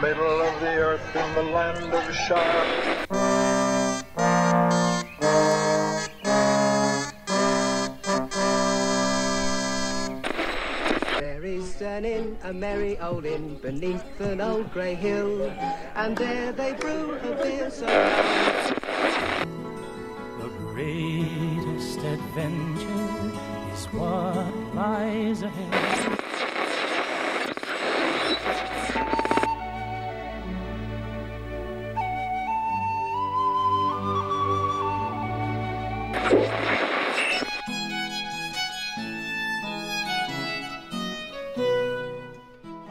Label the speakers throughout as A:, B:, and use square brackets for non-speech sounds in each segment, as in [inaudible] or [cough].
A: middle of the earth in the land of Shire.
B: There is an inn, a merry old inn, beneath an old grey hill, and there they brew a beer so.
C: The greatest adventure is what lies ahead.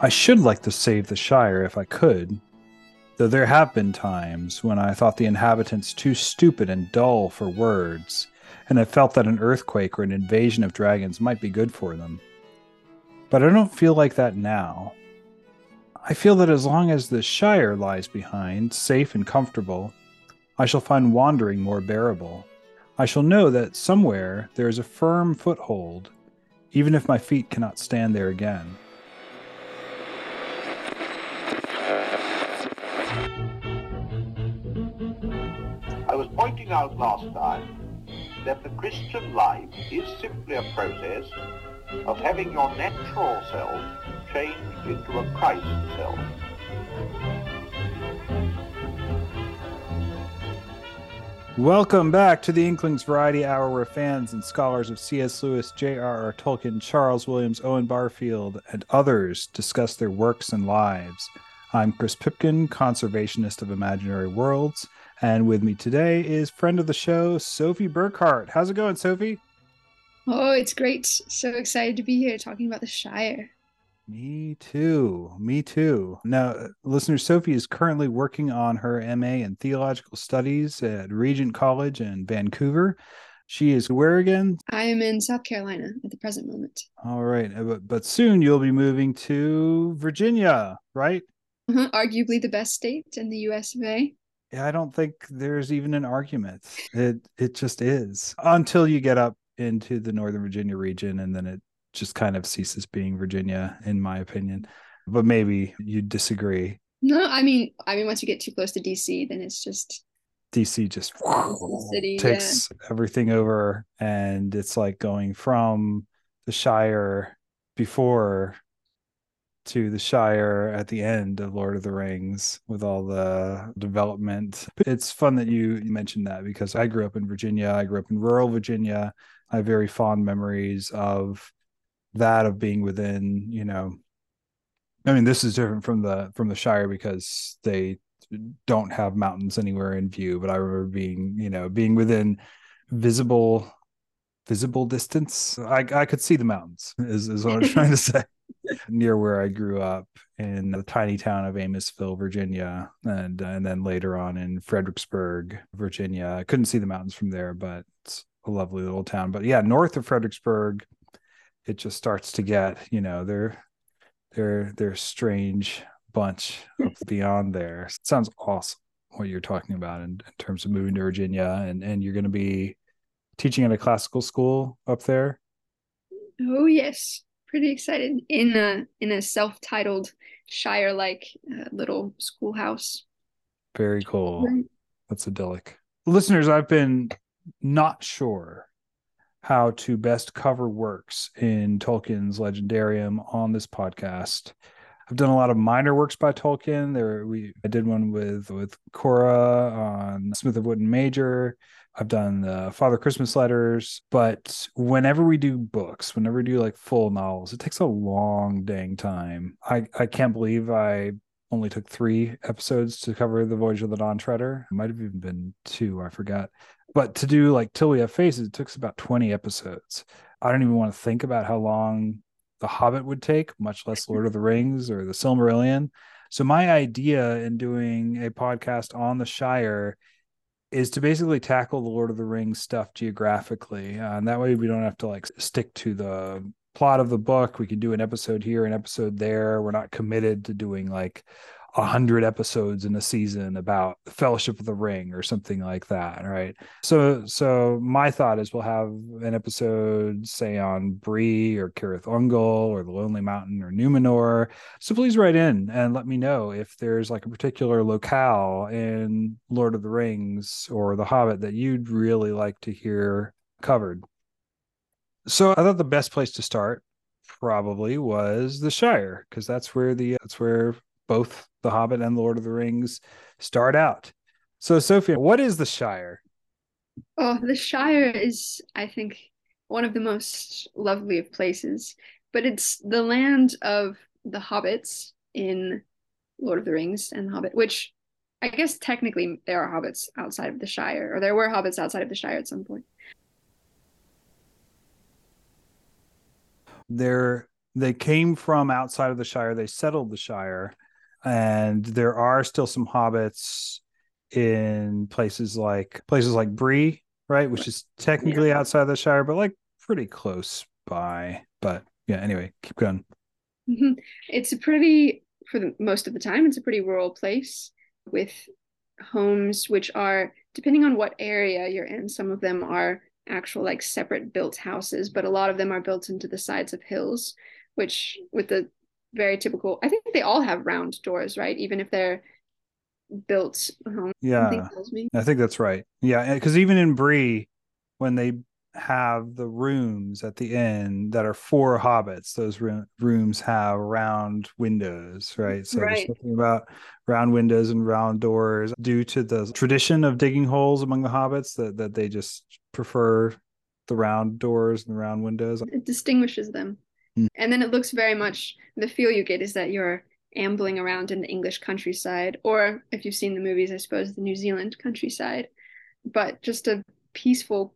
D: I should like to save the Shire if I could, though there have been times when I thought the inhabitants too stupid and dull for words, and I felt that an earthquake or an invasion of dragons might be good for them. But I don't feel like that now. I feel that as long as the Shire lies behind, safe and comfortable, I shall find wandering more bearable. I shall know that somewhere there is a firm foothold, even if my feet cannot stand there again.
E: Out last time that the Christian life is simply a process of having your natural self changed into a Christ self.
D: Welcome back to the Inklings Variety Hour, where fans and scholars of C.S. Lewis, J.R.R. Tolkien, Charles Williams, Owen Barfield, and others discuss their works and lives. I'm Chris Pipkin, conservationist of imaginary worlds, and with me today is friend of the show, Sophie Burkhardt. How's it going, Sophie?
F: Oh, it's great. So excited to be here talking about the Shire.
D: Me too. Me too. Now, listener Sophie is currently working on her MA in theological studies at Regent College in Vancouver. She is where again?
F: I am in South Carolina at the present moment.
D: All right, uh, but, but soon you'll be moving to Virginia, right?
F: Uh-huh. Arguably the best state in the US of A.
D: Yeah, I don't think there's even an argument. It it just is until you get up into the Northern Virginia region, and then it just kind of ceases being Virginia, in my opinion. But maybe you disagree.
F: No, I mean, I mean, once you get too close to DC, then it's just
D: DC just
F: city,
D: takes everything over, and it's like going from the Shire before to the Shire at the end of Lord of the Rings with all the development. It's fun that you mentioned that because I grew up in Virginia. I grew up in rural Virginia. I have very fond memories of that of being within, you know, I mean, this is different from the from the Shire because they don't have mountains anywhere in view, but I remember being, you know, being within visible visible distance. I I could see the mountains is, is what I'm [laughs] trying to say. Near where I grew up in the tiny town of Amissville, Virginia, and and then later on in Fredericksburg, Virginia. I couldn't see the mountains from there, but it's a lovely little town. But yeah, north of Fredericksburg, it just starts to get, you know, they're they're they're a strange bunch [laughs] beyond there. It sounds awesome what you're talking about in, in terms of moving to Virginia and and you're going to be teaching at a classical school up there.
F: Oh yes, pretty excited in a in a self-titled Shire-like uh, little schoolhouse.
D: Very cool. That's idyllic. Listeners, I've been not sure how to best cover works in Tolkien's Legendarium on this podcast. I've done a lot of minor works by Tolkien. There we I did one with with Cora on Smith of Wootton Major. I've done the Father Christmas letters, but whenever we do books, whenever we do like full novels, it takes a long dang time. I I can't believe I only took three episodes to cover the Voyage of the Dawn Treader. It might have even been two, I forgot. But to do like Till We Have Faces, it took us about 20 episodes. I don't even want to think about how long The Hobbit would take, much less Lord of the Rings or the Silmarillion. So my idea in doing a podcast on the Shire is to basically tackle the Lord of the Rings stuff geographically. Uh, and that way we don't have to like stick to the plot of the book. We can do an episode here, an episode there. We're not committed to doing like a hundred episodes in a season about Fellowship of the Ring or something like that, right? So, so my thought is we'll have an episode, say on Bree or Cirith Ungol or the Lonely Mountain or Numenor. So please write in and let me know if there's like a particular locale in Lord of the Rings or The Hobbit that you'd really like to hear covered. So I thought the best place to start probably was the Shire because that's where the that's where both the Hobbit and Lord of the Rings start out. So Sophia, what is the Shire?
F: Oh, the Shire is, I think, one of the most lovely of places, but it's the land of the hobbits in Lord of the Rings and the Hobbit, which I guess technically there are hobbits outside of the Shire, or there were hobbits outside of the Shire at some point.
D: They're they came from outside of the Shire. They settled the Shire, and there are still some hobbits in places like places like Bree, right, which is technically
F: Yeah.
D: outside the Shire, but like pretty close by. But yeah, anyway, keep going.
F: Mhm. It's a pretty, for the most of the time, it's a pretty rural place with homes which are, depending on what area you're in, some of them are actual like separate built houses, but a lot of them are built into the sides of hills, which with the very typical, I think they all have round doors, right? Even if they're built home.
D: Yeah. I think that's right. Yeah, because even in Bree, when they have the rooms at the end that are for hobbits, those roo- rooms have round windows, right? So
F: Right.
D: something about round windows and round doors due to the tradition of digging holes among the hobbits that that they just prefer the round doors and the round windows.
F: It distinguishes them.
D: Hmm.
F: And then it looks very much the feel you get is that you're ambling around in the English countryside, or if you've seen the movies, I suppose the New Zealand countryside, but just a peaceful,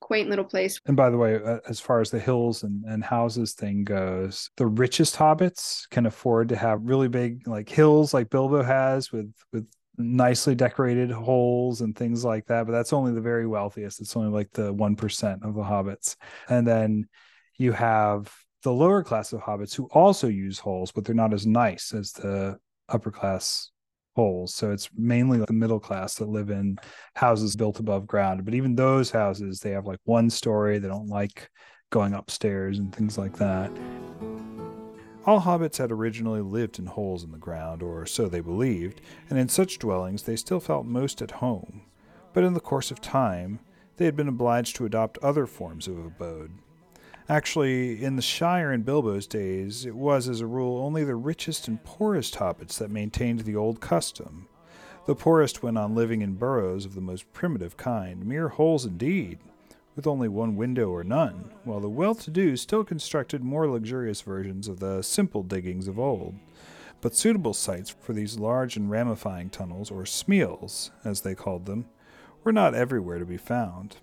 F: quaint little place.
D: And by the way, uh, as far as the hills and, and houses thing goes, the richest hobbits can afford to have really big like hills like Bilbo has with with nicely decorated holes and things like that. But that's only the very wealthiest. It's only like the one percent of the hobbits. And then you have the lower class of hobbits who also use holes, but they're not as nice as the upper class holes. So it's mainly the middle class that live in houses built above ground. But even those houses, they have like one story. They don't like going upstairs and things like that. All hobbits had originally lived in holes in the ground, or so they believed, and in such dwellings they still felt most at home. But in the course of time, they had been obliged to adopt other forms of abode. Actually, in the Shire in Bilbo's days, it was, as a rule, only the richest and poorest hobbits that maintained the old custom. The poorest went on living in burrows of the most primitive kind, mere holes indeed, with only one window or none, while the well to do still constructed more luxurious versions of the simple diggings of old. But suitable sites for these large and ramifying tunnels, or smials, as they called them, were not everywhere to be found.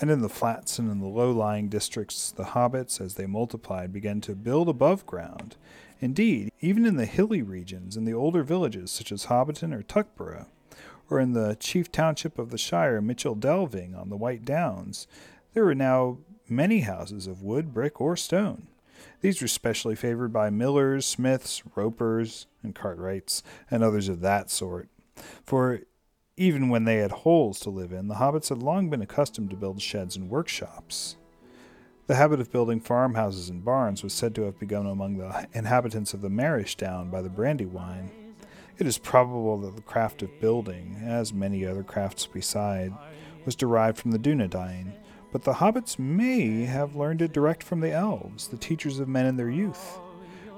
D: And in the flats and in the low lying districts, the hobbits, as they multiplied, began to build above ground. Indeed, even in the hilly regions, in the older villages such as Hobbiton or Tuckborough, or in the chief township of the Shire, Michel Delving, on the White Downs, there were now many houses of wood, brick, or stone. These were specially favored by millers, smiths, ropers, and cartwrights, and others of that sort. For even when they had holes to live in, the hobbits had long been accustomed to build sheds and workshops. The habit of building farmhouses and barns was said to have begun among the inhabitants of the Marish Down by the Brandywine. It is probable that the craft of building, as many other crafts beside, was derived from the Dunedain, but the hobbits may have learned it direct from the elves, the teachers of men in their youth.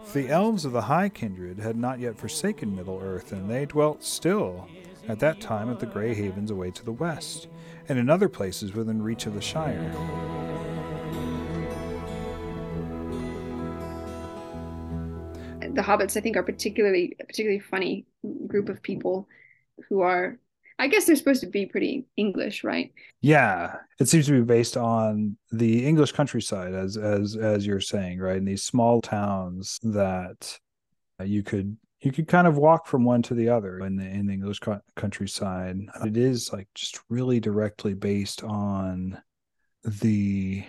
D: For the elves of the High Kindred had not yet forsaken Middle Earth, and they dwelt still, at that time, at the Grey Havens away to the west, and in other places within reach of the Shire.
F: The hobbits, I think, are particularly a particularly funny group of people who are, I guess, they're supposed to be pretty English, right?
D: Yeah, it seems to be based on the English countryside, as as as you're saying, right? In these small towns that you could you could kind of walk from one to the other in the in the English co- countryside. It is like just really directly based on the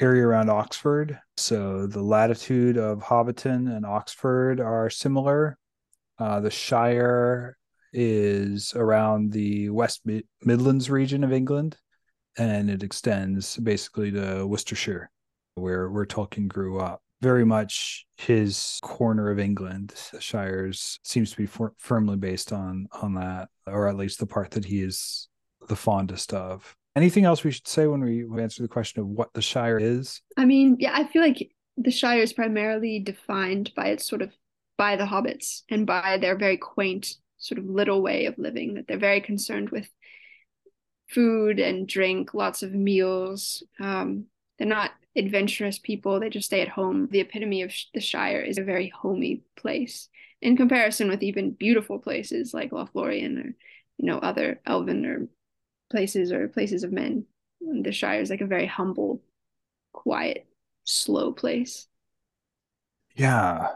D: area around Oxford. So the latitude of Hobbiton and Oxford are similar. Uh, the Shire is around the West Mid- Midlands region of England, and it extends basically to Worcestershire, where where Tolkien grew up. Very much his corner of England. Shires seems to be for, firmly based on on that, or at least the part that he is the fondest of. Anything else we should say when we answer the question of what the Shire is?
F: I mean, yeah, I feel like the Shire is primarily defined by its sort of by the hobbits and by their very quaint sort of little way of living that they're very concerned with food and drink lots of meals um, they're not adventurous people they just stay at home. The epitome of the shire is a very homey place in comparison with even beautiful places like lothlorien or you know other elven or places or places of men. The shire is like a very humble quiet slow place.
D: Yeah.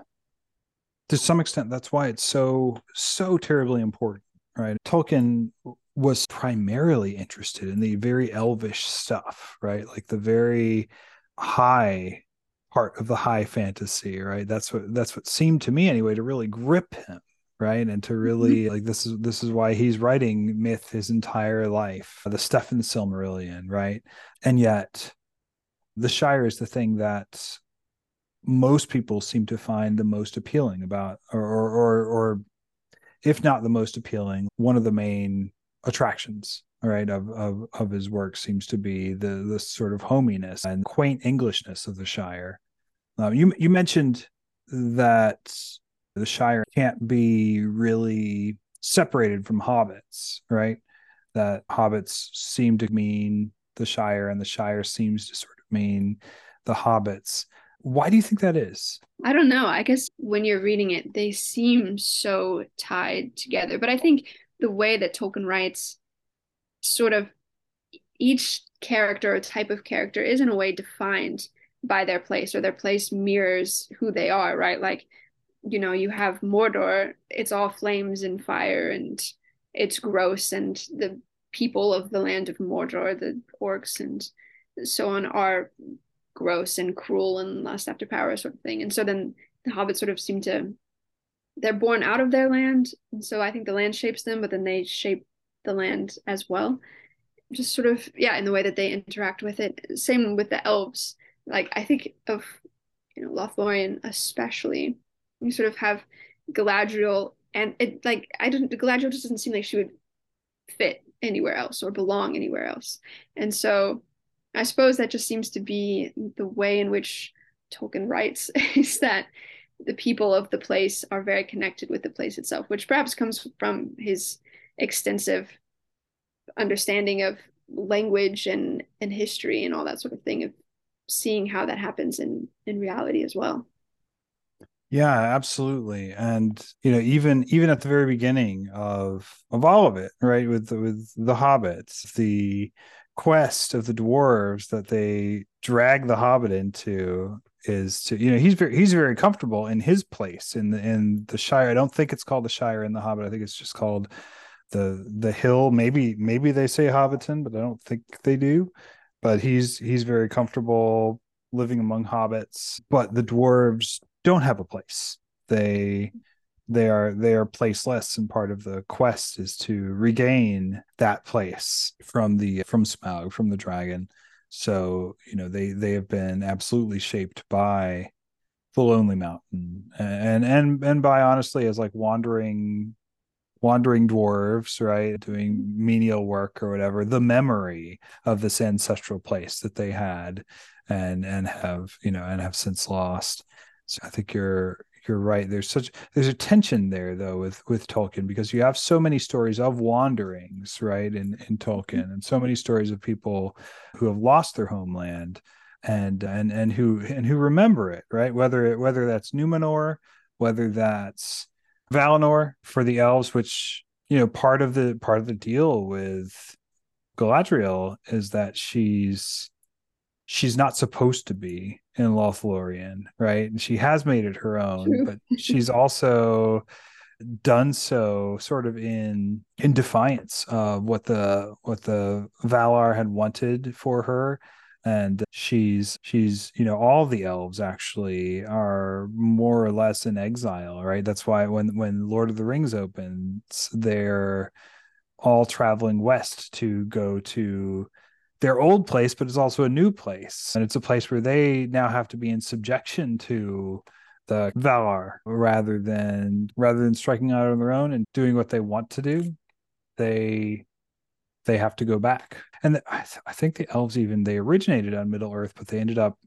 D: To some extent that's why it's so so terribly important right? Tolkien was primarily interested in the very elvish stuff right? Like the very high part of the high fantasy right? That's what that's what seemed to me anyway to really grip him right? And to really mm-hmm. like this is this is why he's writing myth his entire life the stuff in the silmarillion right? And yet the shire is the thing that most people seem to find the most appealing about or or or, or if not the most appealing one of the main attractions right of, of of his work seems to be the the sort of hominess and quaint englishness of the shire um, you you mentioned that the shire can't be really separated from hobbits right that hobbits seem to mean the shire and the shire seems to sort of mean the hobbits why do you think that is?
F: I don't know. I guess when you're reading it, they seem so tied together. But I think the way that Tolkien writes, sort of each character or type of character is in a way defined by their place, or their place mirrors who they are, right? Like, you know, you have Mordor, it's all flames and fire, and it's gross, and the people of the land of Mordor, the orcs and so on, are gross and cruel and lust after power sort of thing. And so then the hobbits sort of seem to they're born out of their land. And so I think the land shapes them, but then they shape the land as well. Just sort of, yeah, in the way that they interact with it. Same with the elves. Like I think of you know, Lothlorien especially. You sort of have Galadriel and it like I didn't Galadriel just doesn't seem like she would fit anywhere else or belong anywhere else. And so I suppose that just seems to be the way in which Tolkien writes [laughs] is that the people of the place are very connected with the place itself, which perhaps comes from his extensive understanding of language and and history and all that sort of thing of seeing how that happens in in reality as well.
D: Yeah, absolutely. And you know, even even at the very beginning of of all of it, right, with with the hobbits, the quest of the dwarves that they drag the hobbit into is to you know he's very he's very comfortable in his place in the in the shire i don't think it's called the shire in the hobbit i think it's just called the the hill maybe maybe they say hobbiton but i don't think they do. But he's he's very comfortable living among hobbits. But the dwarves don't have a place. They they are they are placeless and part of the quest is to regain that place from the from smaug from the dragon. So you know they they have been absolutely shaped by the lonely mountain. And and and by honestly as like wandering wandering dwarves right doing menial work or whatever the memory of this ancestral place that they had and and have you know and have since lost so i think you're you're right. There's such there's a tension there though with with Tolkien because you have so many stories of wanderings, right? In in Tolkien, and so many stories of people who have lost their homeland and and and who and who remember it, right? Whether it whether that's Numenor, whether that's Valinor for the elves, which you know part of the part of the deal with Galadriel is that she's she's not supposed to be in Lothlorien, right? And she has made it her own, True. but she's [laughs] also done so sort of in in defiance of what the what the Valar had wanted for her and she's she's you know all the elves actually are more or less in exile right? That's why when when lord of the rings opens they're all traveling west to go to their old place but it's also a new place. And it's a place where they now have to be in subjection to the valar rather than rather than striking out on their own and doing what they want to do. They they have to go back. And I, th- I think the elves even they originated on Middle Earth, but they ended up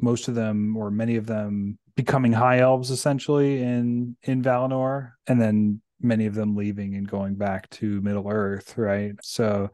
D: most of them or many of them becoming high elves essentially in in Valinor, and then many of them leaving and going back to Middle Earth, right? So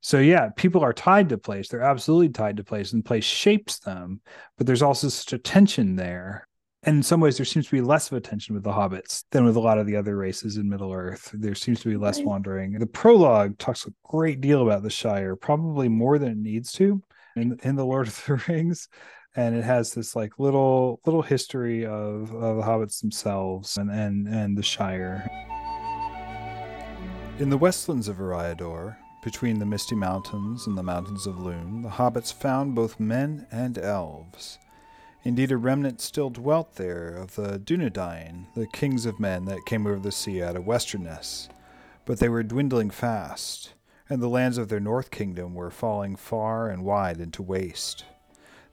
D: so yeah, people are tied to place. They're absolutely tied to place, and place shapes them. But there's also such a tension there and in some ways there seems to be less of a tension with the hobbits than with a lot of the other races in middle earth. There seems to be less right. wandering. The prologue talks a great deal about the shire probably more than it needs to in, in the lord of the [laughs] rings. And it has this like little little history of, of the hobbits themselves and, and and the shire. In the westlands of Eriador, between the misty mountains and the mountains of Lune, the hobbits found both men and elves Indeed, a remnant still dwelt there of the Dunedain, the kings of men that came over the sea out of Westernesse, but they were dwindling fast, and the lands of their north kingdom were falling far and wide into waste.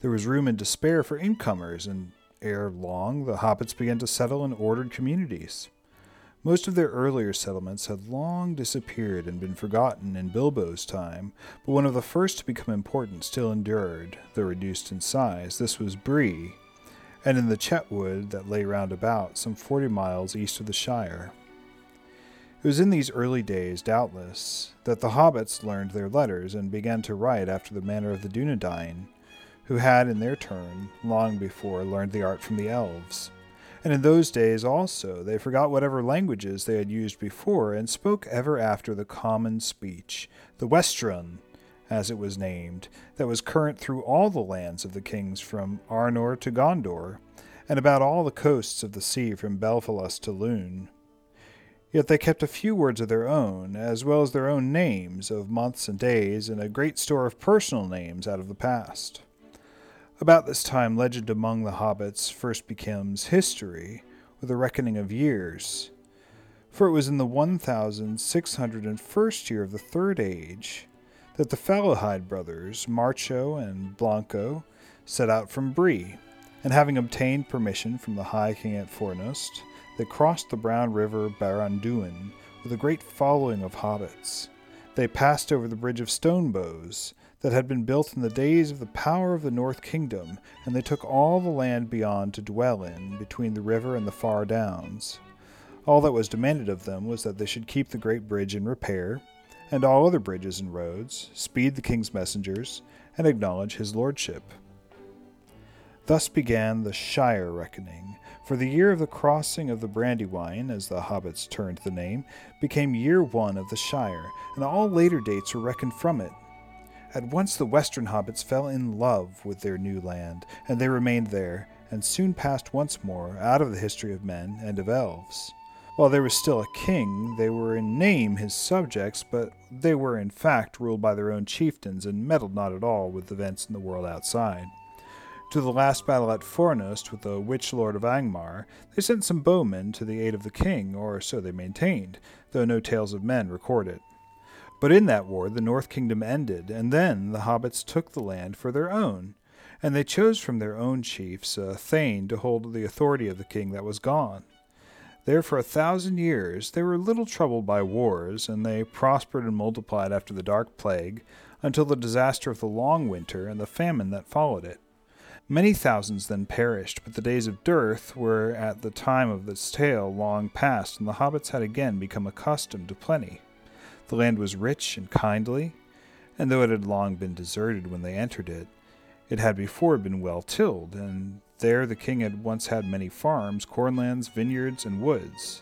D: There was room and despair for incomers, and ere long the hobbits began to settle in ordered communities. Most of their earlier settlements had long disappeared and been forgotten in Bilbo's time, but one of the first to become important still endured, though reduced in size. This was Bree, and in the Chetwood that lay round about, some forty miles east of the Shire. It was in these early days, doubtless, that the hobbits learned their letters and began to write after the manner of the Dunedain, who had, in their turn, long before learned the art from the elves. And in those days also they forgot whatever languages they had used before, and spoke ever after the common speech, the Westron, as it was named, that was current through all the lands of the kings from Arnor to Gondor, and about all the coasts of the sea from Belfalas to Lune. Yet they kept a few words of their own, as well as their own names of months and days, and a great store of personal names out of the past. About this time, legend among the hobbits first becomes history, with a reckoning of years. For it was in the 1601st year of the Third Age that the Fallohide brothers, Marcho and Blanco, set out from Bree, and having obtained permission from the High King at Fornost, they crossed the brown river Baranduin with a great following of hobbits. They passed over the bridge of stone bows, that had been built in the days of the power of the North Kingdom, and they took all the land beyond to dwell in, between the river and the far downs. All that was demanded of them was that they should keep the great bridge in repair, and all other bridges and roads, speed the king's messengers, and acknowledge his lordship. Thus began the Shire reckoning, for the year of the crossing of the Brandywine, as the hobbits turned the name, became year one of the Shire, and all later dates were reckoned from it, at once the western hobbits fell in love with their new land, and they remained there, and soon passed once more out of the history of men and of elves. While there was still a king, they were in name his subjects, but they were in fact ruled by their own chieftains and meddled not at all with events in the world outside. To the last battle at Fornost with the Witch Lord of Angmar, they sent some bowmen to the aid of the king, or so they maintained, though no tales of men record it. But in that war the North Kingdom ended, and then the hobbits took the land for their own, and they chose from their own chiefs a thane to hold the authority of the king that was gone. There for a thousand years they were little troubled by wars, and they prospered and multiplied after the dark plague, until the disaster of the long winter and the famine that followed it. Many thousands then perished, but the days of dearth were at the time of this tale long past, and the hobbits had again become accustomed to plenty. The land was rich and kindly, and though it had long been deserted when they entered it, it had before been well tilled, and there the king had once had many farms, cornlands, vineyards, and woods.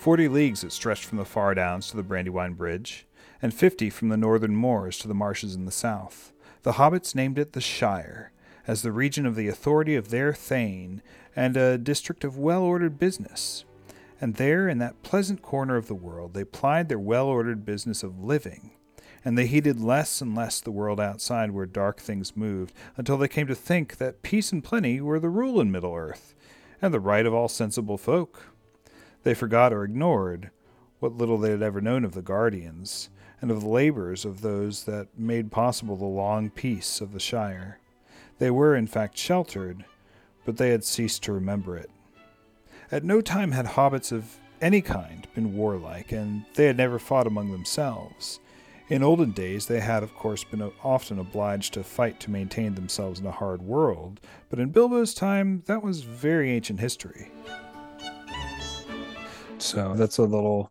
D: Forty leagues it stretched from the far downs to the Brandywine Bridge, and fifty from the northern moors to the marshes in the south. The hobbits named it the Shire, as the region of the authority of their thane, and a district of well ordered business and there in that pleasant corner of the world they plied their well ordered business of living,
G: and they heeded less and less the world outside where dark things moved, until they came to think that peace and plenty were the rule in Middle Earth, and the right of all sensible folk. They forgot or ignored what little they had ever known of the Guardians, and of the labors of those that made possible the long peace of the Shire. They were, in fact, sheltered, but they had ceased to remember it. At no time had hobbits of any kind been warlike, and they had never fought among themselves. In olden days, they had, of course, been often obliged to fight to maintain themselves in a hard world, but in Bilbo's time, that was very ancient history.
D: So that's a little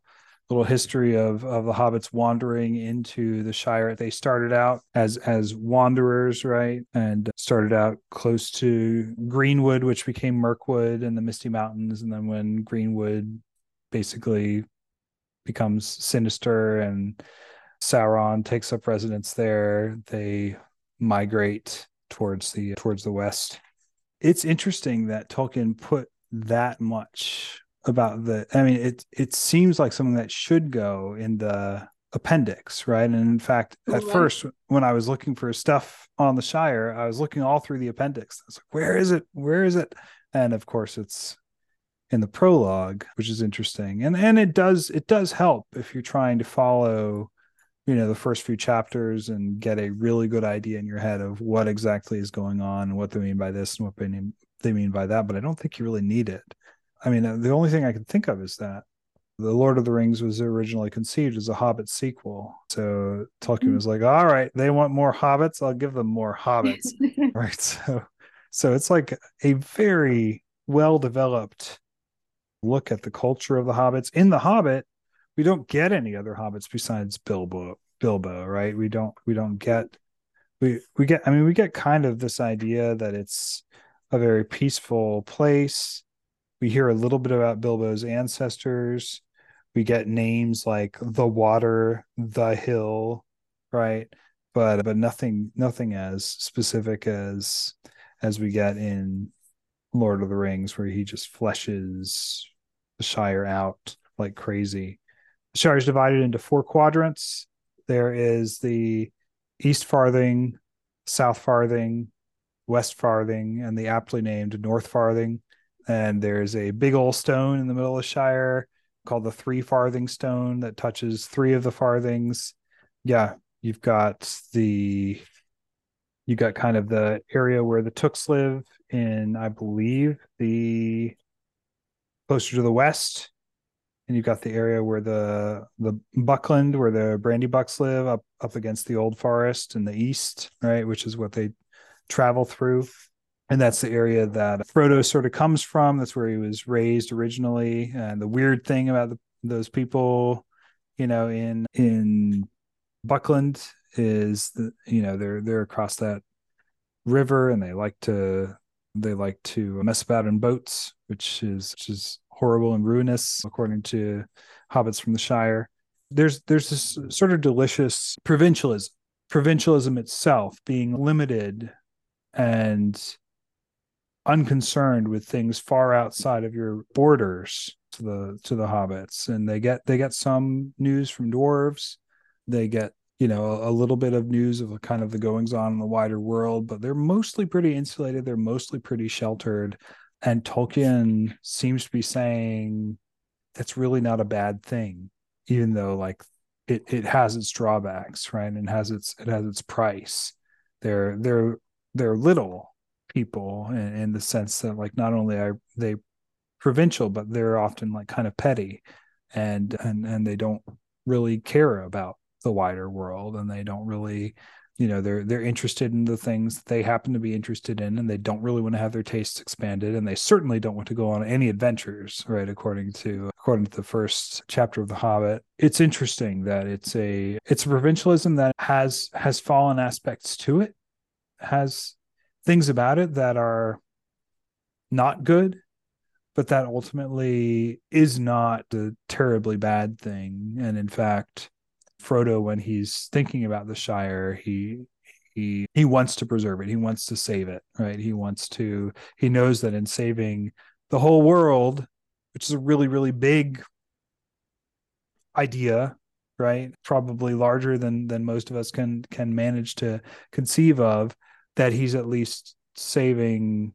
D: little history of of the hobbits wandering into the shire. They started out as as wanderers right? And started out close to greenwood which became mirkwood and the misty mountains. And then when greenwood basically becomes sinister and sauron takes up residence there they migrate towards the towards the west. It's interesting that tolkien put that much about the i mean it it seems like something that should go in the appendix right? And in fact at first when i was looking for stuff on the shire i was looking all through the appendix. I was like where is it? Where is it? And of course it's in the prologue which is interesting. And and it does it does help if you're trying to follow you know the first few chapters and get a really good idea in your head of what exactly is going on and what they mean by this and what they mean they mean by that but i don't think you really need it I mean, the only thing I can think of is that the Lord of the Rings was originally conceived as a Hobbit sequel. So Tolkien
F: Mm.
D: was like, "All right, they want more hobbits. I'll give them more hobbits." [laughs] right. So, so it's like a very well developed look at the culture of the hobbits. In the Hobbit, we don't get any other hobbits besides Bilbo. Bilbo, right? We don't. We don't get. We we get. I mean, we get kind of this idea that it's a very peaceful place we hear a little bit about Bilbo's ancestors. We get names like the water, the hill, right? But but nothing nothing as specific as as we get in Lord of the Rings, where he just fleshes the Shire out like crazy. The Shire is divided into four quadrants. There is the East Farthing, South Farthing, West Farthing, and the aptly named North Farthing and there's a big old stone in the middle of Shire called the three farthing stone that touches three of the farthings. Yeah, you've got the you got kind of the area where the Tooks live in, I believe, the closer to the west. And you've got the area where the the Buckland, where the Brandybucks live, up up against the old forest in the east, right? Which is what they travel through and that's the area that Frodo sort of comes from. That's where he was raised originally. And the weird thing about the, those people, you know, in in Buckland is you know they're they're across that river and they like to they like to mess about in boats, which is which is horrible and ruinous according to hobbits from the Shire. There's there's this sort of delicious provincialism, provincialism itself being limited and unconcerned with things far outside of your borders to the to the hobbits. And they get they get some news from dwarves. They get you know a, a little bit of news of kind of the goings on in the wider world but they're mostly pretty insulated. They're mostly pretty sheltered. And tolkien seems to be saying that's really not a bad thing even though like it it has its drawbacks right? And has its it has its price. They're they're they're little people in, in the sense that like not only are they provincial but they're often like kind of petty and and and they don't really care about the wider world and they don't really you know they're they're interested in the things that they happen to be interested in and they don't really want to have their tastes expanded and they certainly don't want to go on any adventures right according to according to the first chapter of the hobbit. It's interesting that it's a it's a provincialism that has has fallen aspects to it has things about it that are not good but that ultimately is not a terribly bad thing and in fact frodo when he's thinking about the shire he he he wants to preserve it he wants to save it right he wants to he knows that in saving the whole world which is a really really big idea right? Probably larger than than most of us can can manage to conceive of. That he's at least saving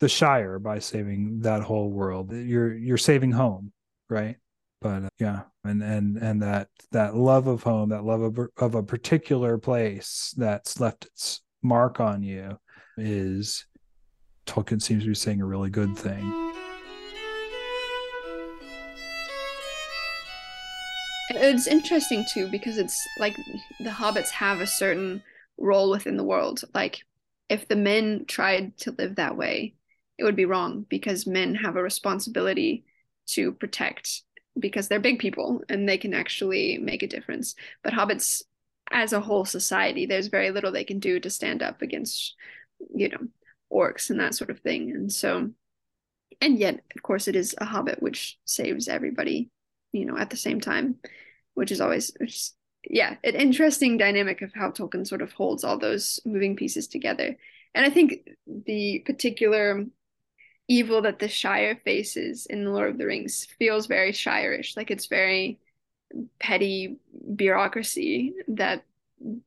D: the Shire by saving that whole world. You're you're saving home, right? But uh, yeah, and and and that that love of home, that love of of a particular place that's left its mark on you is Tolkien seems to be saying a really good thing.
F: It's interesting too because it's like the hobbits have a certain role within the world. Like if the men tried to live that way, it would be wrong because men have a responsibility to protect because they're big people and they can actually make a difference. But hobbits as a whole society, there's very little they can do to stand up against, you know, orcs and that sort of thing. And so and yet of course it is a hobbit which saves everybody, you know, at the same time, which is always which yeah, an interesting dynamic of how Tolkien sort of holds all those moving pieces together. And I think the particular evil that the Shire faces in the Lord of the Rings feels very Shire-ish. Like it's very petty bureaucracy that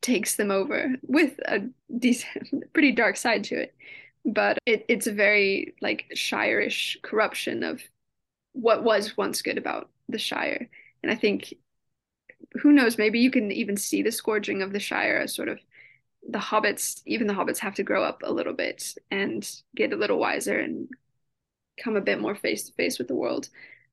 F: takes them over with a decent, [laughs] pretty dark side to it. But it, it's a very like Shire-ish corruption of what was once good about the Shire. And I think who knows, maybe you can even see the scourging of the Shire as sort of the hobbits, even the hobbits have to grow up a little bit and get a little wiser and come a bit more face to face with the world.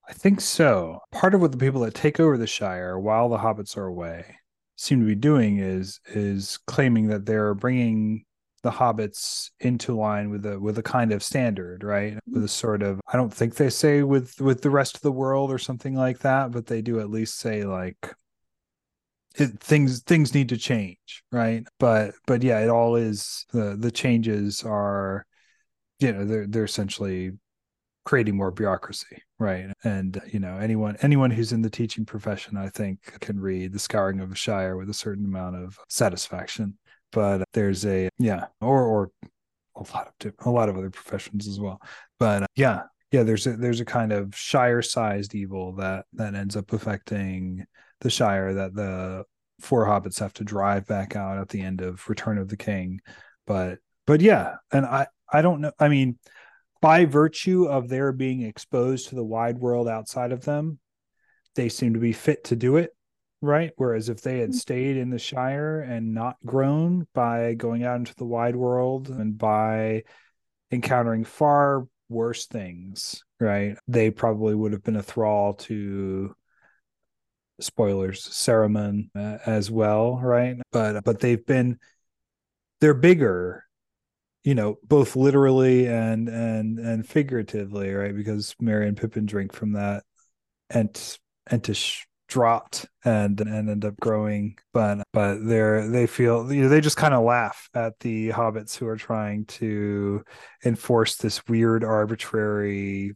D: I think so. Part of what the people that take over the Shire while the hobbits are away seem to be doing is is claiming that they're bringing the hobbits into line with a with a kind of standard right mm-hmm. with a sort of i don't think they say with with the rest of the world or something like that but they do at least say like it, things things need to change right? But but yeah it all is the the changes are you know they're they're essentially creating more bureaucracy right? And you know anyone anyone who's in the teaching profession i think can read the scouring of a shire with a certain amount of satisfaction. But there's a yeah or or a lot of a lot of other professions as well. But uh, yeah yeah there's a there's a kind of shire sized evil that that ends up affecting the shire that the four hobbits have to drive back out at the end of return of the king but but yeah and i i don't know i mean by virtue of their being exposed to the wide world outside of them, they seem to be fit to do it, right? Whereas if they had mm-hmm. stayed in the Shire and not grown by going out into the wide world and by encountering far worse things, right? They probably would have been a thrall to spoilers, Saruman uh, as well, right? But but they've been they're bigger you know both literally and and and figuratively right because Merry and Pippin drink from that ent entish dropped and and end up growing but but they're they feel you know they just kind of laugh at the hobbits who are trying to enforce this weird arbitrary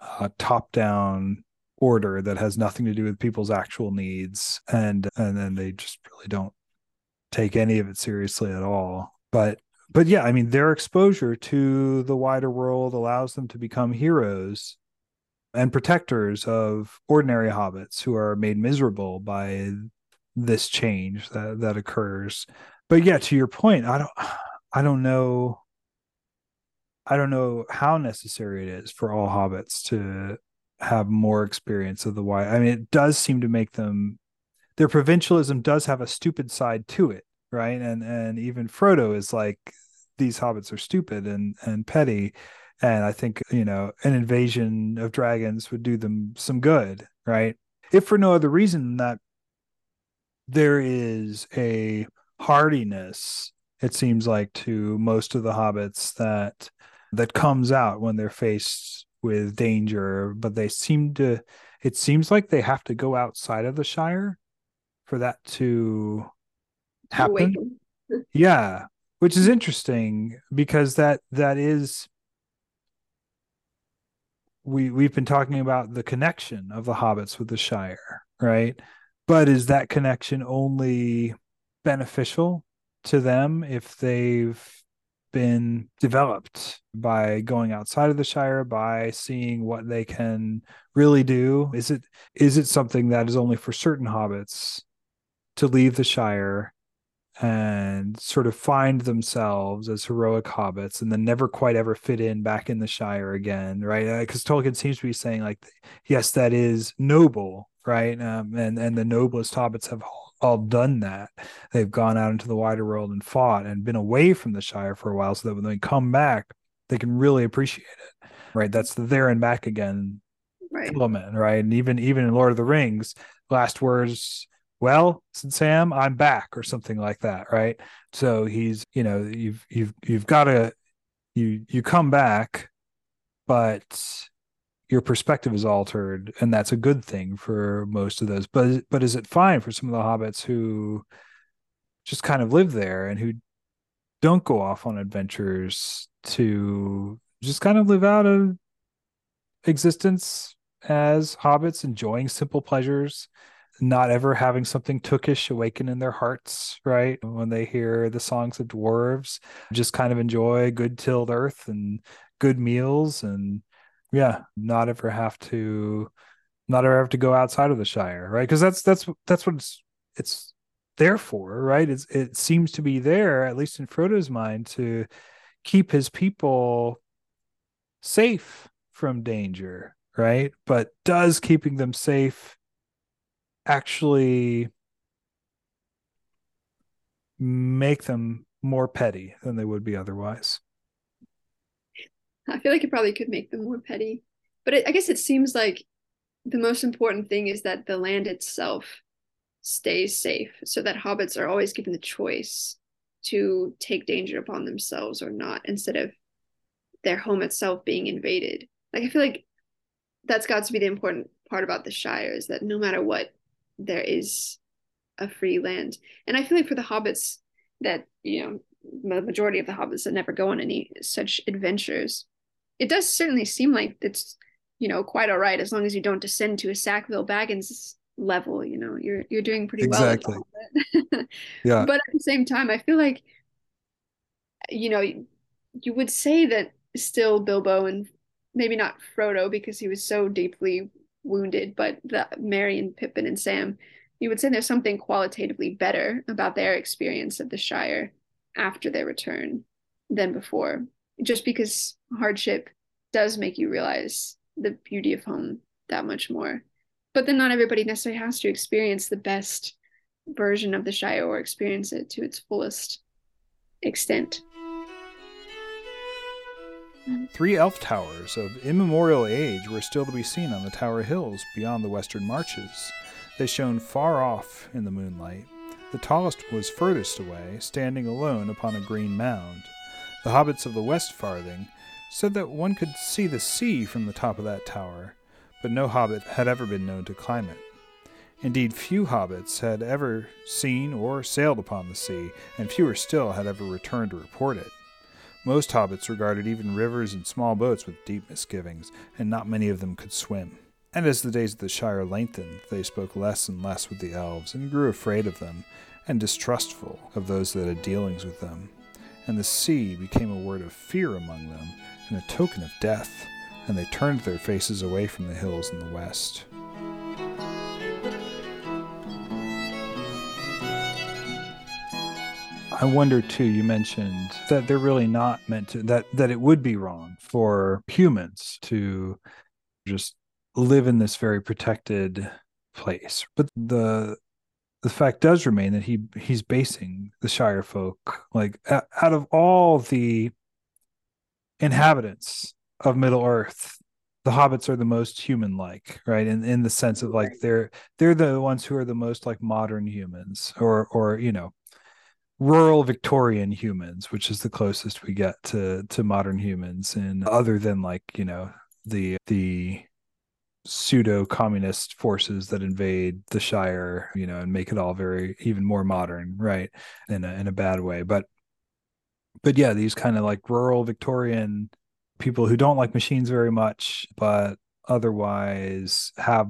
D: uh, top down order that has nothing to do with people's actual needs and and then they just really don't take any of it seriously at all but but yeah, I mean, their exposure to the wider world allows them to become heroes and protectors of ordinary hobbits who are made miserable by this change that that occurs. But yeah, to your point, I don't I don't know I don't know how necessary it is for all hobbits to have more experience of the why. I mean, it does seem to make them their provincialism does have a stupid side to it, right? And and even Frodo is like these hobbits are stupid and and petty and i think you know an invasion of dragons would do them some good right if for no other reason that there is a hardiness it seems like to most of the hobbits that that comes out when they're faced with danger but they seem to it seems like they have to go outside of the shire for that to happen. [laughs] Yeah which is mm-hmm. interesting because that that is we we've been talking about the connection of the hobbits with the shire right? But is that connection only beneficial to them if they've been developed by going outside of the Shire, by seeing what they can really do? Is it is it something that is only for certain hobbits to leave the Shire and sort of find themselves as heroic hobbits and then never quite ever fit in back in the Shire again, right? Because uh, Tolkien seems to be saying like, yes, that is noble, right? Um, and and the noblest hobbits have all done that. They've gone out into the wider world and fought and been away from the Shire for a while, so that when they come back, they can really appreciate it, right? Mm-hmm. That's the there and back again
F: right.
D: element, right? And even even in Lord of the Rings, last words well said sam i'm back or something like that right so he's you know you've you've you've got to you you come back but your perspective is altered and that's a good thing for most of those but but is it fine for some of the hobbits who just kind of live there and who don't go off on adventures to just kind of live out a existence as hobbits enjoying simple pleasures not ever having something tookish awaken in their hearts, right? When they hear the songs of dwarves, just kind of enjoy good tilled earth and good meals and yeah, not ever have to not ever have to go outside of the Shire, right? Because that's that's that's what it's it's there for, right? It's it seems to be there, at least in Frodo's mind, to keep his people safe from danger, right? But does keeping them safe actually make them more petty than they would be otherwise.
F: I feel like it probably could make them more petty, but it, I guess it seems like the most important thing is that the land itself stays safe, so that hobbits are always given the choice to take danger upon themselves or not, instead of their home itself being invaded. Like I feel like that's got to be the important part about the Shire is that no matter what there is a free land. And I feel like for the hobbits that, you know, the majority of the hobbits that never go on any such adventures, it does certainly seem like it's, you know, quite all right as long as you don't descend to a Sackville Baggins level, you know, you're you're doing pretty
D: exactly.
F: well. Exactly. [laughs] yeah. But at the same time, I feel like you know, you would say that still Bilbo and maybe not Frodo because he was so deeply wounded, but the Merry and Pippin and Sam, you would say there's something qualitatively better about their experience of the Shire after their return than before. Just because hardship does make you realize the beauty of home that much more. But then not everybody necessarily has to experience the best version of the Shire or experience it to its fullest extent.
G: Three elf towers of immemorial age were still to be seen on the tower hills beyond the western marches. They shone far off in the moonlight. The tallest was furthest away, standing alone upon a green mound. The hobbits of the West Farthing said that one could see the sea from the top of that tower, but no hobbit had ever been known to climb it. Indeed, few hobbits had ever seen or sailed upon the sea, and fewer still had ever returned to report it. Most hobbits regarded even rivers and small boats with deep misgivings, and not many of them could swim. And as the days of the Shire lengthened, they spoke less and less with the elves, and grew afraid of them, and distrustful of those that had dealings with them. And the sea became a word of fear among them, and a token of death, and they turned their faces away from the hills in the west.
D: I wonder too, you mentioned that they're really not meant to that that it would be wrong for humans to just live in this very protected place. But the the fact does remain that he he's basing the Shire folk like out of all the inhabitants of Middle Earth, the hobbits are the most human like, right? In in the sense of like they're they're the ones who are the most like modern humans or or you know rural Victorian humans, which is the closest we get to to modern humans, and other than like you know the the pseudo communist forces that invade the Shire, you know, and make it all very even more modern, right? In a in a bad way, but but yeah, these kind of like rural Victorian people who don't like machines very much, but otherwise have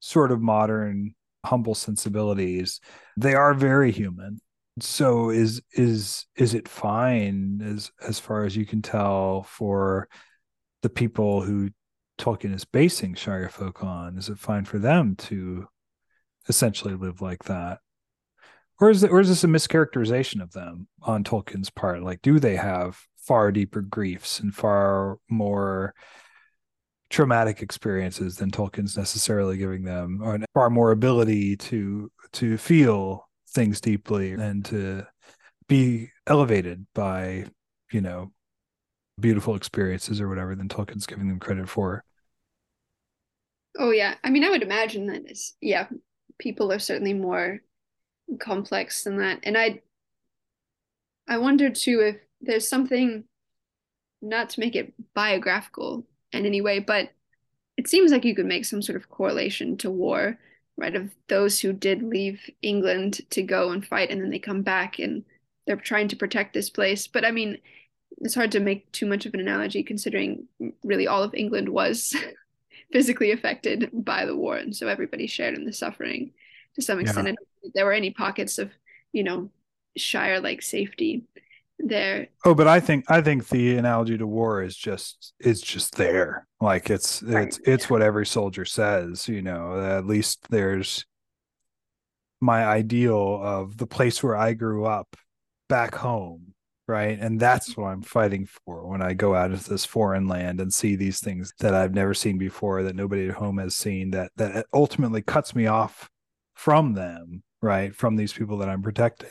D: sort of modern humble sensibilities they are very human so is is is it fine as as far as you can tell for the people who Tolkien is basing Shire folk on? Is it fine for them to essentially live like that? Or is it or is this a mischaracterization of them on Tolkien's part? Like, do they have far deeper griefs and far more traumatic experiences than Tolkien's necessarily giving them, or far more ability to to feel things deeply and to be elevated by, you know, beautiful experiences or whatever than Tolkien's giving them credit for.
F: Oh yeah, I mean, I would imagine that yeah, people are certainly more complex than that, and I, I wonder too if there's something, not to make it biographical in any way, but it seems like you could make some sort of correlation to war, right? Of those who did leave England to go and fight, and then they come back and they're trying to protect this place. But I mean, it's hard to make too much of an analogy considering really all of England was [laughs] physically affected by the war, and so everybody shared in the suffering to some extent. Yeah. And there were any pockets of, you know, Shire like safety there.
D: Oh, but I think I think the analogy to war is just is just there. Like it's right. it's it's what every soldier says, you know. At least there's my ideal of the place where I grew up back home, right? And that's what I'm fighting for when I go out into this foreign land and see these things that I've never seen before that nobody at home has seen that that ultimately cuts me off from them, right? From these people that I'm protecting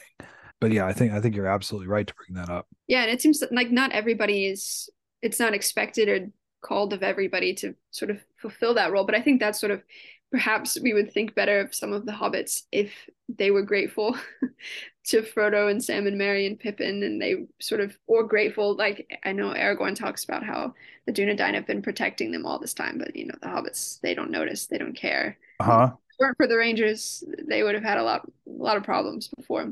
D: but yeah, I think I think you're absolutely right to bring that up.
F: Yeah, and it seems like not everybody is it's not expected or called of everybody to sort of fulfill that role, but I think that's sort of perhaps we would think better of some of the hobbits if they were grateful [laughs] to Frodo and Sam and Merry and Pippin and they sort of or grateful like I know Aragorn talks about how the Dunedain have been protecting them all this time, but you know the hobbits they don't notice, they don't care.
D: Uh-huh. If
F: it weren't for the Rangers, they would have had a lot a lot of problems before.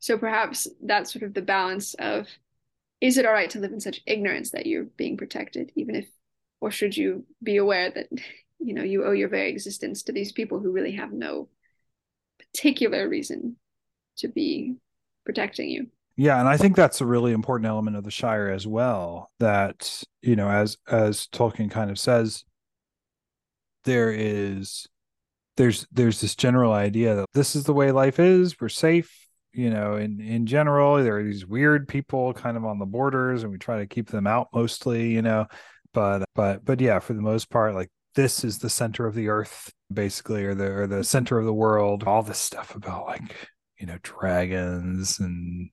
F: So perhaps that's sort of the balance of is it all right to live in such ignorance that you're being protected, even if, or should you be aware that, you know, you owe your very existence to these people who really have no particular reason to be protecting you?
D: Yeah, and I think that's a really important element of the Shire as well. That you know, as as Tolkien kind of says, there is there's there's this general idea that this is the way life is. We're safe you know, in in general, there are these weird people kind of on the borders, and we try to keep them out mostly, you know. But but but yeah, for the most part, like this is the center of the earth, basically, or the or the center of the world. All this stuff about like you know dragons and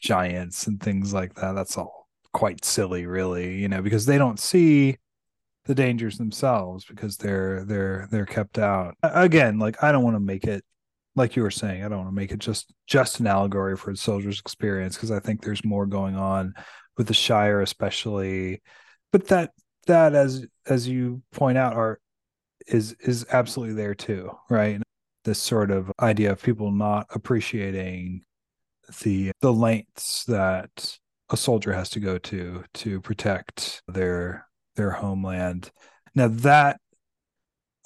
D: giants and things like that. That's all quite silly, really, you know, because they don't see the dangers themselves because they're they're they're kept out. Again, like I don't want to make it like you were saying, I don't want to make it just just an allegory for a soldier's experience because I think there's more going on with the Shire, especially. But that that as as you point out, are is is absolutely there too, right? This sort of idea of people not appreciating the the lengths that a soldier has to go to to protect their their homeland. Now that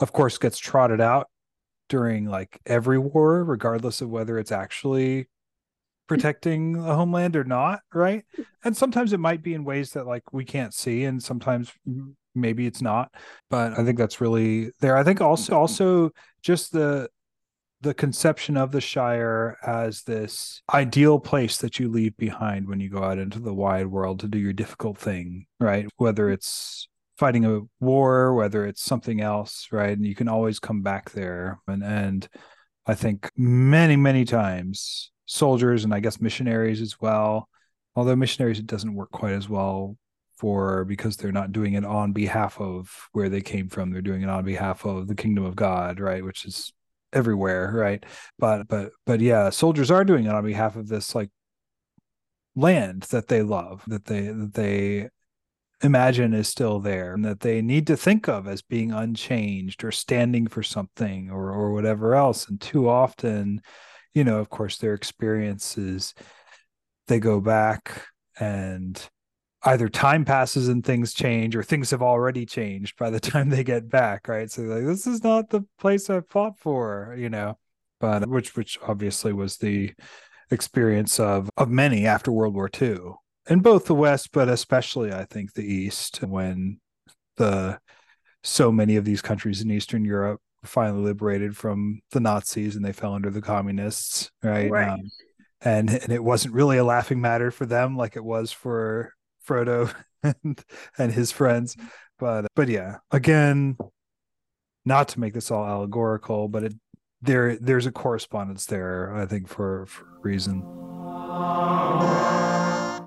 D: of course gets trotted out during like every war, regardless of whether it's actually protecting a homeland or not, right? And sometimes it might be in ways that like we can't see, and sometimes maybe it's not. But I think that's really there. I think also also just the the conception of the Shire as this ideal place that you leave behind when you go out into the wide world to do your difficult thing, right? Whether it's fighting a war, whether it's something else, right? And you can always come back there. And and I think many, many times soldiers and I guess missionaries as well, although missionaries it doesn't work quite as well for because they're not doing it on behalf of where they came from. They're doing it on behalf of the kingdom of God, right? Which is everywhere, right? But but but yeah, soldiers are doing it on behalf of this like land that they love, that they that they imagine is still there and that they need to think of as being unchanged or standing for something or or whatever else and too often you know of course their experiences they go back and either time passes and things change or things have already changed by the [laughs] time they get back right? So like this is not the place i fought for you know? But which which obviously was the experience of of many after World War II in both the West, but especially I think the East when the so many of these countries in Eastern Europe finally liberated from the Nazis and they fell under the communists, right?
F: Right.
D: Um, and and it wasn't really a laughing matter for them like it was for Frodo [laughs] and, and his friends. But but yeah, again, not to make this all allegorical, but it there there's a correspondence there, I think, for for a reason.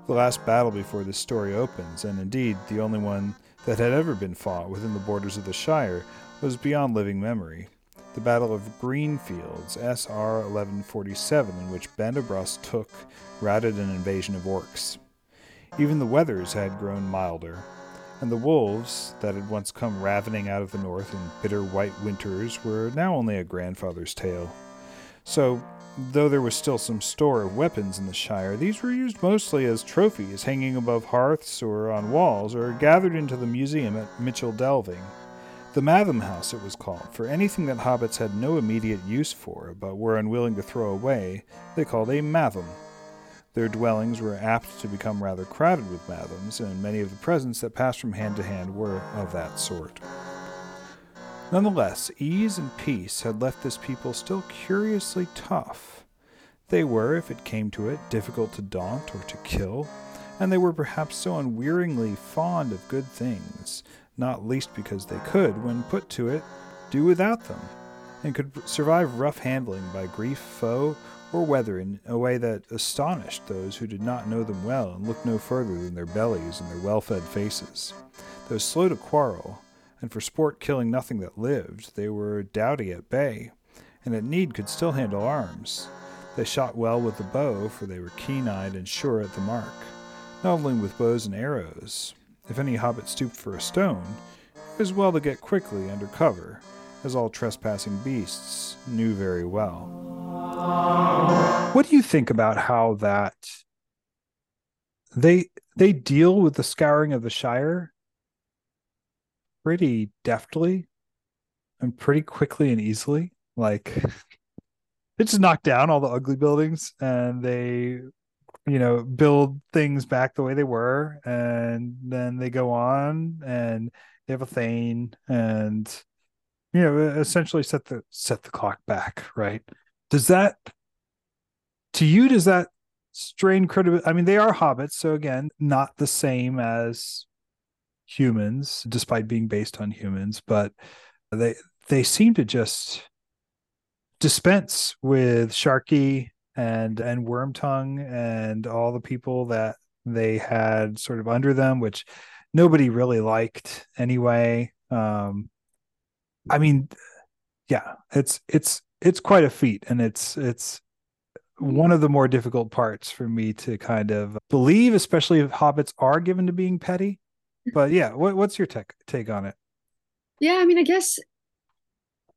G: The last battle before this story opens, and indeed the only one that had ever been fought within the borders of the Shire, was beyond living memory. The Battle of Greenfields, SR 1147, in which Bandobras took, routed an invasion of orcs. Even the weathers had grown milder, and the wolves, that had once come ravening out of the north in bitter white winters, were now only a grandfather's tale. So, though there was still some store of weapons in the Shire, these were used mostly as trophies hanging above hearths or on walls, or gathered into the museum at Michel Delving. The Mathom House, it was called, for anything that hobbits had no immediate use for, but were unwilling to throw away, they called a Mathom. Their dwellings were apt to become rather crowded with Mathoms, and many of the presents that passed from hand to hand were of that sort. Nonetheless, ease and peace had left this people still curiously tough. They were, if it came to it, difficult to daunt or to kill, and they were perhaps so unwearyingly fond of good things, not least because they could, when put to it, do without them, and could survive rough handling by grief, foe, or weather in a way that astonished those who did not know them well and looked no further than their bellies and their well fed faces. Though slow to quarrel, and for sport killing nothing that lived, they were doughty at bay, and at need could still handle arms. They shot well with the bow, for they were keen eyed and sure at the mark, not only with bows and arrows. If any hobbit stooped for a stone, it was well to get quickly under cover, as all trespassing beasts knew very well.
D: What do you think about how that they they deal with the scouring of the Shire pretty deftly and pretty quickly and easily? Like [laughs] they just knock down all the ugly buildings and they you know build things back the way they were and then they go on and they have a thane and you know essentially set the set the clock back right? Does that to you does that strain credibility i mean they are hobbits so again not the same as humans despite being based on humans but they they seem to just dispense with Sharkey and and wormtongue and all the people that they had sort of under them which nobody really liked anyway. Um i mean yeah it's it's it's quite a feat and it's it's one of the more difficult parts for me to kind of believe especially if hobbits are given to being petty. [laughs] But yeah what, what's your tech, take on it?
F: Yeah, I mean, I guess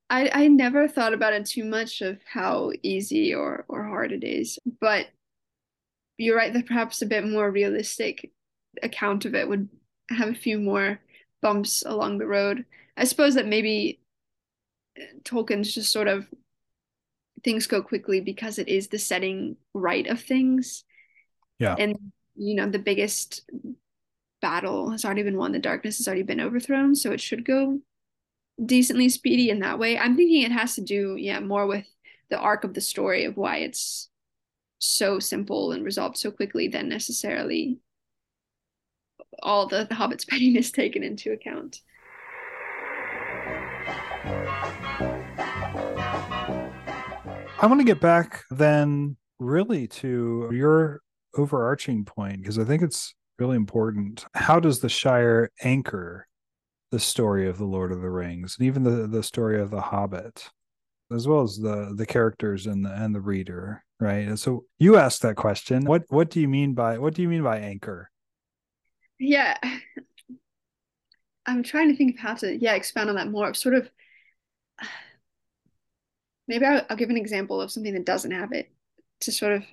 F: I I never thought about it too much of how easy or or hard it is, but you're right that perhaps a bit more realistic account of it would have a few more bumps along the road. I suppose that maybe uh, Tolkien's just sort of things go quickly because it is the setting right of things.
D: Yeah.
F: And you know, the biggest battle has already been won, the darkness has already been overthrown, so it should go decently speedy in that way. I'm thinking it has to do, yeah, more with the arc of the story of why it's so simple and resolved so quickly than necessarily all the, the Hobbit's [laughs] pettiness taken into account.
D: I want to get back then really to your overarching point because I think it's really important. How does the Shire anchor the story of the Lord of the Rings and even the, the story of the Hobbit, as well as the the characters and the and the reader, right? And so you asked that question. What what do you mean by what do you mean by anchor?
F: Yeah. I'm trying to think of how to, yeah, expand on that more. Sort of, maybe I'll, I'll give an example of something that doesn't have it to sort of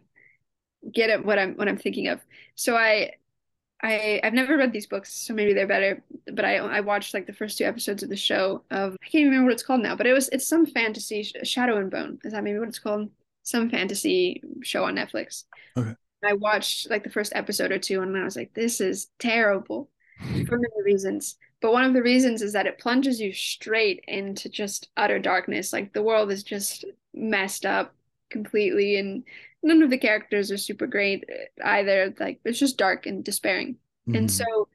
F: get at what I'm what I'm thinking of. So I I I've never read these books, so maybe they're better. But I I watched like the first two episodes of the show of I can't even remember what it's called now, but it was it's some fantasy Shadow and Bone. Is that maybe what it's called? some fantasy show on Netflix.
D: Okay.
F: I watched like the first episode or two, and I was like, "This is terrible," [laughs] for many reasons. But one of the reasons is that it plunges you straight into just utter darkness. Like the world is just messed up completely, and none of the characters are super great either. Like it's just dark and despairing. And
D: Mhm.
F: so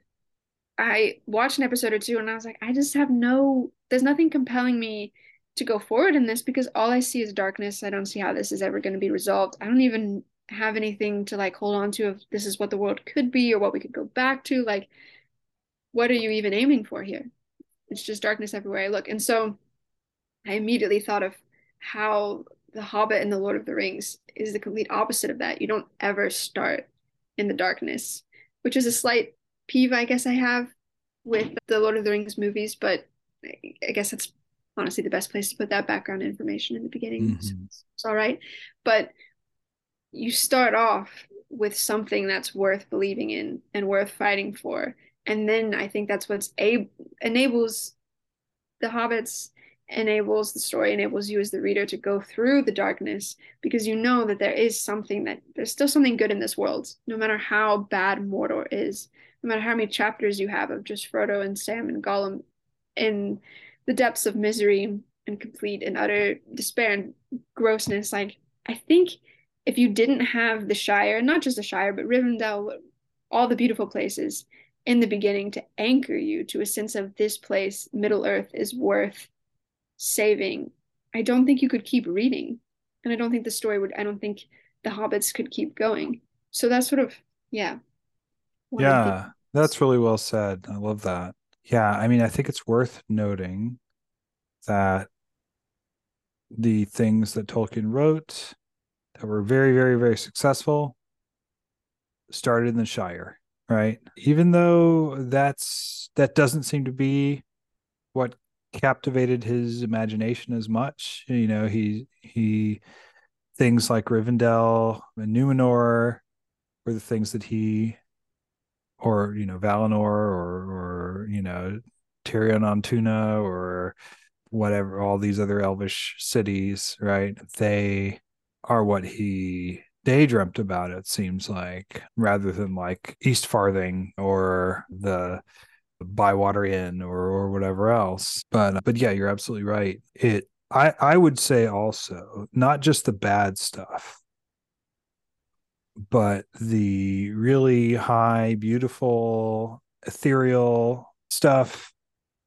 F: I watched an episode or two and I was like, I just have no, there's nothing compelling me to go forward in this because all I see is darkness. I don't see how this is ever going to be resolved. I don't even have anything to like hold on to if this is what the world could be or what we could go back to. Like, what are you even aiming for here? It's just darkness everywhere I look. And so I immediately thought of how The Hobbit and The Lord of the Rings is the complete opposite of that. You don't ever start in the darkness, which is a slight peeve I guess I have with the Lord of the Rings movies, but I guess that's honestly the best place to put that background information in the beginning. So
D: Mhm.
F: it's, it's all right. But you start off with something that's worth believing in and worth fighting for. And then I think that's what's a enables the hobbits enables the story enables you as the reader to go through the darkness because you know that there is something that there's still something good in this world no matter how bad mordor is no matter how many chapters you have of just frodo and sam and gollum in the depths of misery and complete and utter despair and grossness. Like i think if you didn't have the shire not just the shire but rivendell all the beautiful places in the beginning to anchor you to a sense of this place middle earth is worth saving i don't think you could keep reading and i don't think the story would i don't think the hobbits could keep going so that's sort of yeah one of the-
D: Yeah, that's really well said. I love that. Yeah, I mean, I think it's worth noting that the things that Tolkien wrote that were very, very, very successful started in the Shire, right? Even though that's that doesn't seem to be captivated his imagination as much. You know, he he things like Rivendell and Numenor were the things that he or you know Valinor or or you know Tirion on Túna or whatever all these other elvish cities right they are what he daydreamt about it seems like rather than like East Farthing or the Bywater Inn or or whatever else but but yeah you're absolutely right it I I would say also not just the bad stuff but the really high, beautiful, ethereal stuff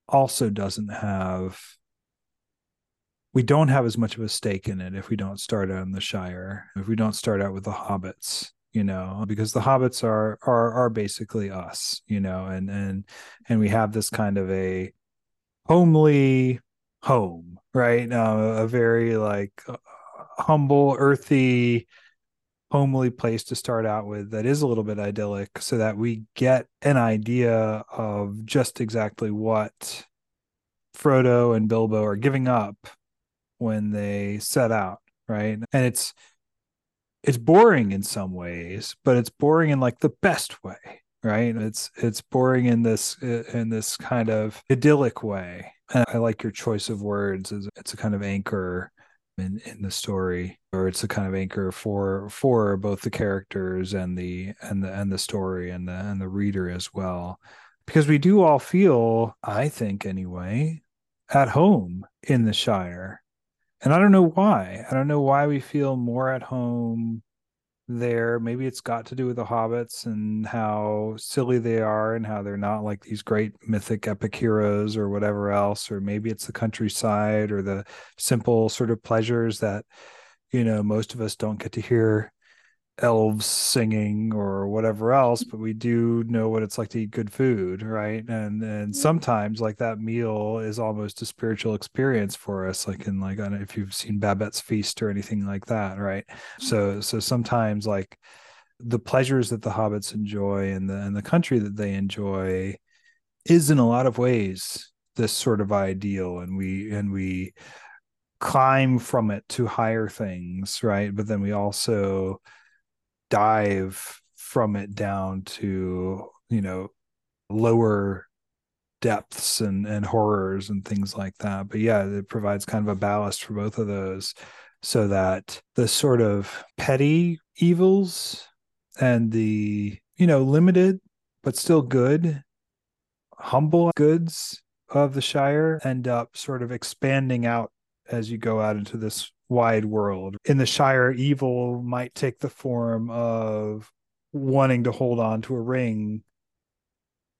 D: also doesn't have. We don't have as much of a stake in it if we don't start out in the Shire, if we don't start out with the hobbits, you know, because the hobbits are are are basically us, you know, and and and we have this kind of a homely home, right? Uh, a very like uh, humble, earthy, homely place to start out with that is a little bit idyllic so that we get an idea of just exactly what Frodo and Bilbo are giving up when they set out, right? And it's it's boring in some ways, but it's boring in like the best way, right? It's it's boring in this in this kind of idyllic way. And I like your choice of words as it's a kind of anchor in in the story or it's a kind of anchor for for both the characters and the and the and the story and the and the reader as well because we do all feel i think anyway at home in the shire and i don't know why. I don't know why we feel more at home there. Maybe it's got to do with the hobbits and how silly they are and how they're not like these great mythic epic heroes or whatever else. Or maybe it's the countryside or the simple sort of pleasures that you know most of us don't get to hear elves singing or whatever else but we do know what it's like to eat good food right? And and sometimes like that meal is almost a spiritual experience for us like in like I don't know if you've seen babette's feast or anything like that right? So mm-hmm. so sometimes like the pleasures that the hobbits enjoy and the and the country that they enjoy is in a lot of ways this sort of ideal and we and we climb from it to higher things right? But then we also dive from it down to you know lower depths and and horrors and things like that. But yeah it provides kind of a ballast for both of those so that the sort of petty evils and the you know limited but still good humble goods of the shire end up sort of expanding out as you go out into this wide world in the shire evil might take the form of wanting to hold on to a ring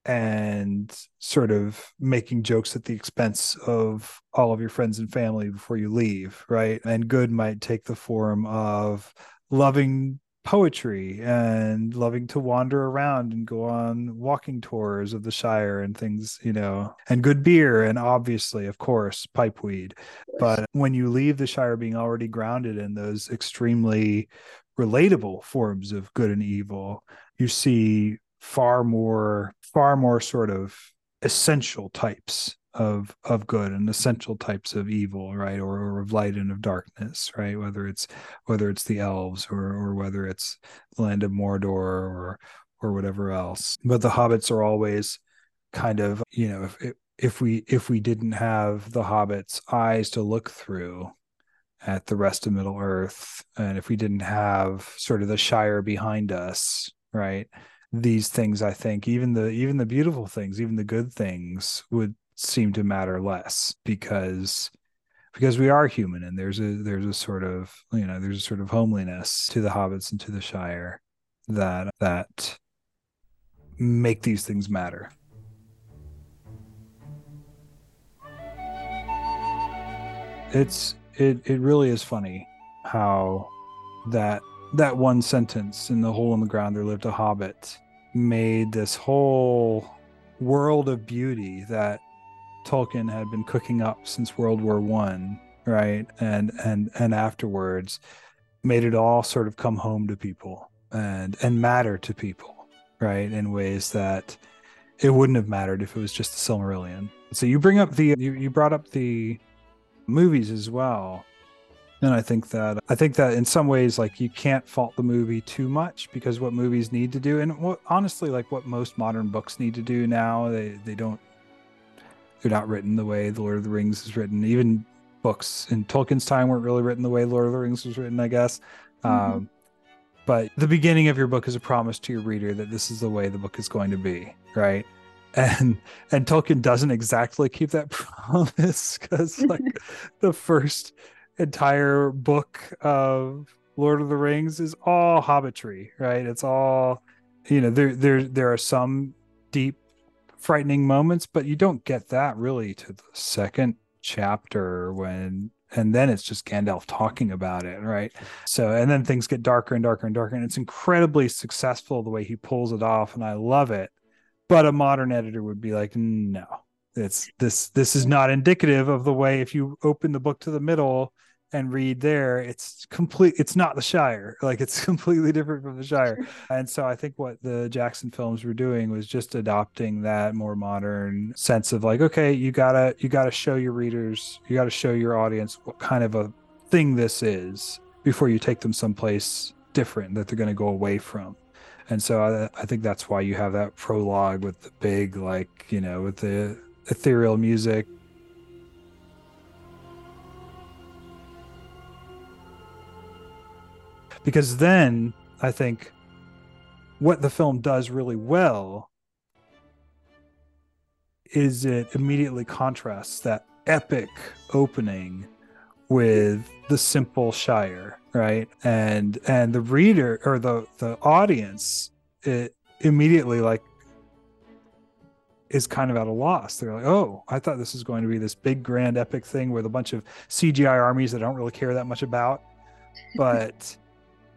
D: and sort of making jokes at the expense of all of your friends and family before you leave, right? And good might take the form of loving poetry and loving to wander around and go on walking tours of the Shire and things, you know, and good beer and obviously, of course, pipeweed. But when you leave the Shire being already grounded in those extremely relatable forms of good and evil, you see far more far more sort of essential types of of good and essential types of evil right or, or of light and of darkness right? Whether it's whether it's the elves or or whether it's the land of mordor or or whatever else. But the hobbits are always kind of you know if if we if we didn't have the hobbits eyes to look through at the rest of middle earth and if we didn't have sort of the shire behind us right these things i think even the even the beautiful things even the good things would seem to matter less because because we are human and there's a there's a sort of you know there's a sort of homeliness to the hobbits and to the shire that that make these things matter. It's it it really is funny how that that one sentence in the hole in the ground there lived a hobbit made this whole world of beauty that Tolkien had been cooking up since World War One, right? And and and afterwards made it all sort of come home to people and and matter to people, right? In ways that it wouldn't have mattered if it was just the Silmarillion. So you bring up the you, you brought up the movies as well and i think that i think that in some ways like you can't fault the movie too much because what movies need to do and what honestly like what most modern books need to do now they they don't they're not written the way the lord of the rings is written even books in tolkien's time weren't really written the way lord of the rings was written i guess mm-hmm. um, but the beginning of your book is a promise to your reader that this is the way the book is going to be right [laughs] and and tolkien doesn't exactly keep that [laughs] promise because like [laughs] the first entire book of Lord of the Rings is all hobbitry, right? It's all you know, there there there are some deep frightening moments, but you don't get that really to the second chapter when and then it's just Gandalf talking about it, right? So and then things get darker and darker and darker and it's incredibly successful the way he pulls it off and I love it. But a modern editor would be like, "No, it's this this is not indicative of the way if you open the book to the middle and read there it's complete it's not the shire. [laughs] Like it's completely different from the shire. And so i think what the jackson films were doing was just adopting that more modern sense of like okay you gotta you gotta show your readers you gotta show your audience what kind of a thing this is before you take them someplace different that they're going to go away from. And so I, I think that's why you have that prologue with the big like you know with the ethereal music because then I think what the film does really well is it immediately contrasts that epic opening with the simple shire right? And and the reader or the the audience it immediately like is kind of at a loss. They're like oh i thought this was going to be this big grand epic thing with a bunch of cgi armies that I don't really care that much about. [laughs] But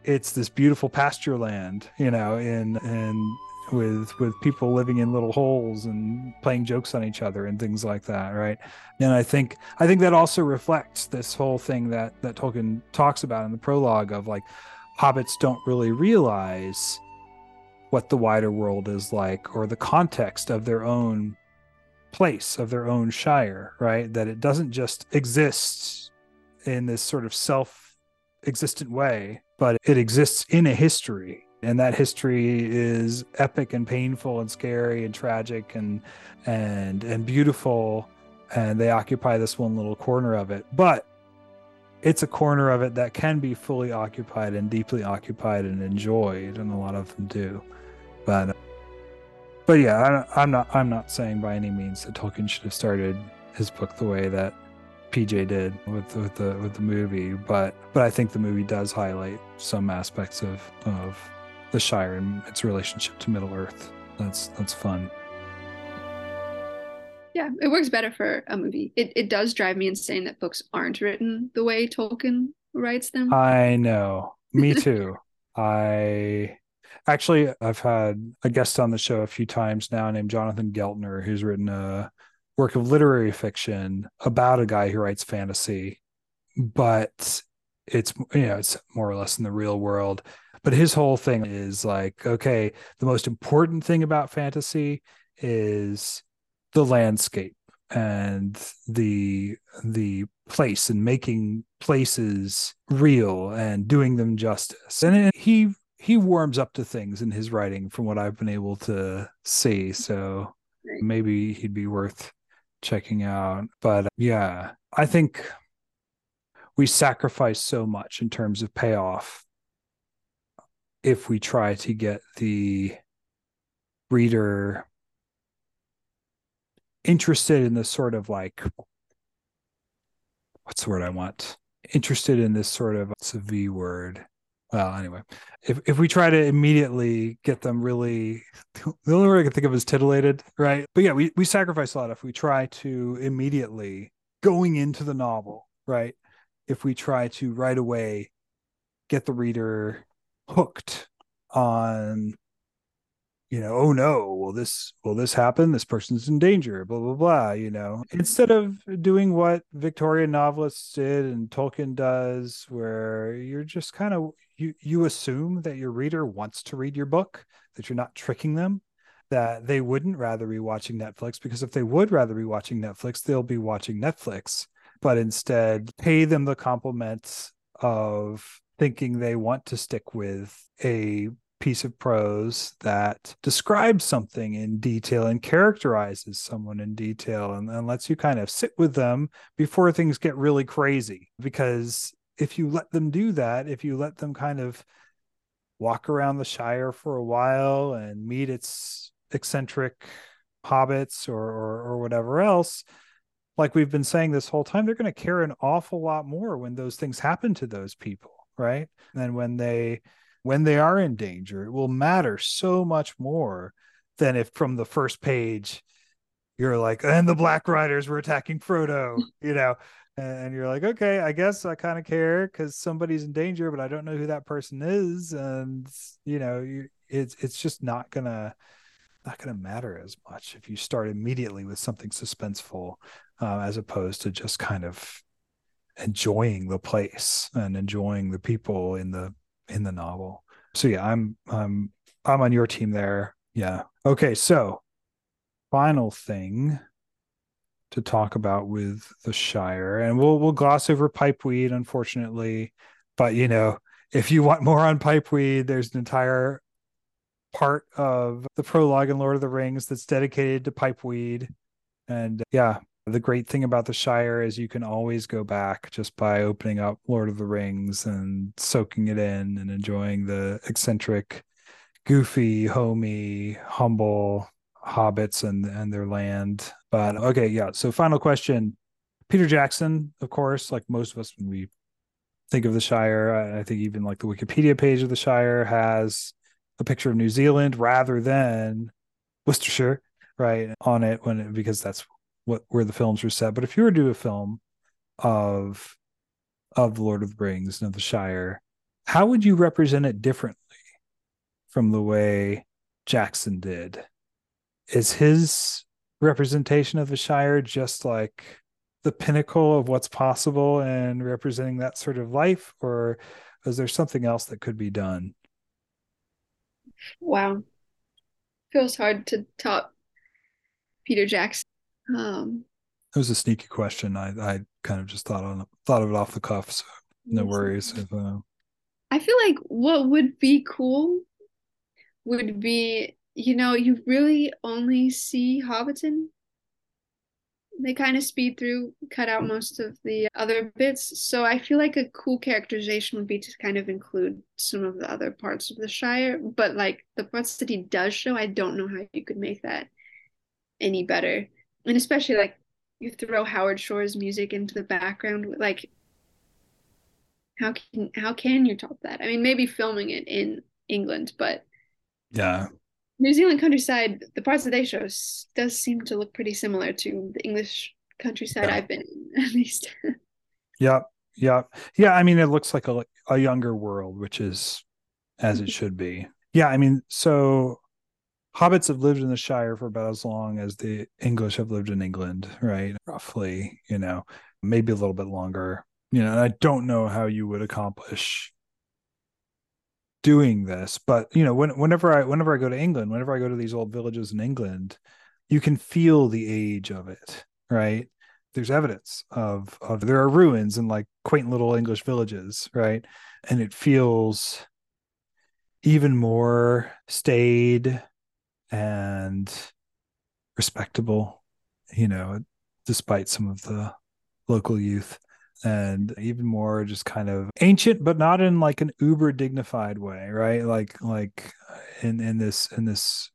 D: it's this beautiful pasture land, you know, in and with with people living in little holes and playing jokes on each other and things like that, right? And I think I think that also reflects this whole thing that that Tolkien talks about in the prologue of like hobbits don't really realize what the wider world is like or the context of their own place of their own shire, right? That it doesn't just exist in this sort of self existent way, but it exists in a history. And that history is epic and painful and scary and tragic and and and beautiful. And they occupy this one little corner of it. But it's a corner of it that can be fully occupied and deeply occupied and enjoyed, and a lot of them do. But but yeah, I, I'm not I'm not saying by any means that Tolkien should have started his book the way that PJ did with with the with the movie, but but I think the movie does highlight some aspects of of the Shire and its relationship to Middle Earth. That's that's fun.
F: Yeah, it works better for a movie. It it does drive me insane that books aren't written the way Tolkien writes them.
D: I know. Me [laughs] too. I actually I've had a guest on the show a few times now named Jonathan Geltner who's written a work of literary fiction about a guy who writes fantasy, but it's you know it's more or less in the real world. But his whole thing is like, okay, the most important thing about fantasy is the landscape and the the place and making places real and doing them justice. And he he warms up to things in his writing from what i've been able to see. So maybe he'd be worth checking out but uh, yeah i think we sacrifice so much in terms of payoff if we try to get the reader interested in this sort of like what's the word I want? Interested in this sort of it's a V word. Well, anyway, if if we try to immediately get them really, the only word I can think of is titillated, right? But yeah, we we sacrifice a lot if we try to immediately going into the novel, right? If we try to right away get the reader hooked on you know, oh no, will this will this happen? This person's in danger, blah blah blah, you know. Instead of doing what Victorian novelists did and Tolkien does, where you're just kind of you you assume that your reader wants to read your book, that you're not tricking them, that they wouldn't rather be watching Netflix, because if they would rather be watching Netflix, they'll be watching Netflix. But instead pay them the compliments of thinking they want to stick with a piece of prose that describes something in detail and characterizes someone in detail and, and lets you kind of sit with them before things get really crazy. Because if you let them do that, if you let them kind of walk around the Shire for a while and meet its eccentric hobbits or, or, or whatever else, like we've been saying this whole time, they're going to care an awful lot more when those things happen to those people, right? And when they when they are in danger, it will matter so much more than if from the first page you're like, and the Black Riders were attacking Frodo, you know, and you're like, okay, I guess I kind of care because somebody's in danger, but I don't know who that person is, and you know, you, it's it's just not gonna not gonna matter as much if you start immediately with something suspenseful, uh, as opposed to just kind of enjoying the place and enjoying the people in the in the novel. So yeah, I'm I'm I'm on your team there. Yeah. Okay, so final thing to talk about with the Shire, and we'll we'll gloss over pipeweed, unfortunately, but you know, if you want more on pipeweed, there's an entire part of the prologue in Lord of the Rings that's dedicated to pipeweed, and yeah, the great thing about the Shire is you can always go back just by opening up Lord of the Rings and soaking it in and enjoying the eccentric, goofy, homey, humble hobbits and and their land. But okay, yeah. So final question. Peter Jackson, of course, like most of us when we think of the Shire, I think even like the Wikipedia page of the Shire has a picture of New Zealand rather than Worcestershire, right, on it when it, because that's what where the films were set. But if you were to do a film of of the Lord of the Rings and of the Shire, how would you represent it differently from the way Jackson did? Is his representation of the Shire just like the pinnacle of what's possible and representing that sort of life, or is there something else that could be done?
F: Wow. Feels hard to top Peter Jackson. Um,
D: it was a sneaky question. I I kind of just thought on thought of it off the cuff, so no worries. If, uh...
F: I feel like what would be cool would be, you know, you really only see Hobbiton they kind of speed through, cut out most of the other bits. So I feel like a cool characterization would be to kind of include some of the other parts of the Shire. But like the parts that he does show, I don't know how you could make that any better. And especially like you throw Howard Shore's music into the background, like how can how can you top that? I mean, maybe filming it in England, but
D: Yeah.
F: New Zealand countryside, the parts that they show does seem to look pretty similar to the English countryside
D: Yeah.
F: I've been in, [laughs] at least.
D: Yep. Yep. Yeah. I mean, it looks like a a younger world, which is as it mm-hmm. should be. Yeah. I mean, so hobbits have lived in the Shire for about as long as the English have lived in England, right? Roughly, you know, maybe a little bit longer. You know, and I don't know how you would accomplish doing this, but you know, when, whenever I whenever I go to England, whenever I go to these old villages in England, you can feel the age of it, right? There's evidence of of there are ruins in like quaint little English villages, right? And it feels even more staid and respectable, you know, despite some of the local youth. And even more just kind of ancient but not in like an uber dignified way right? Like like in in this in this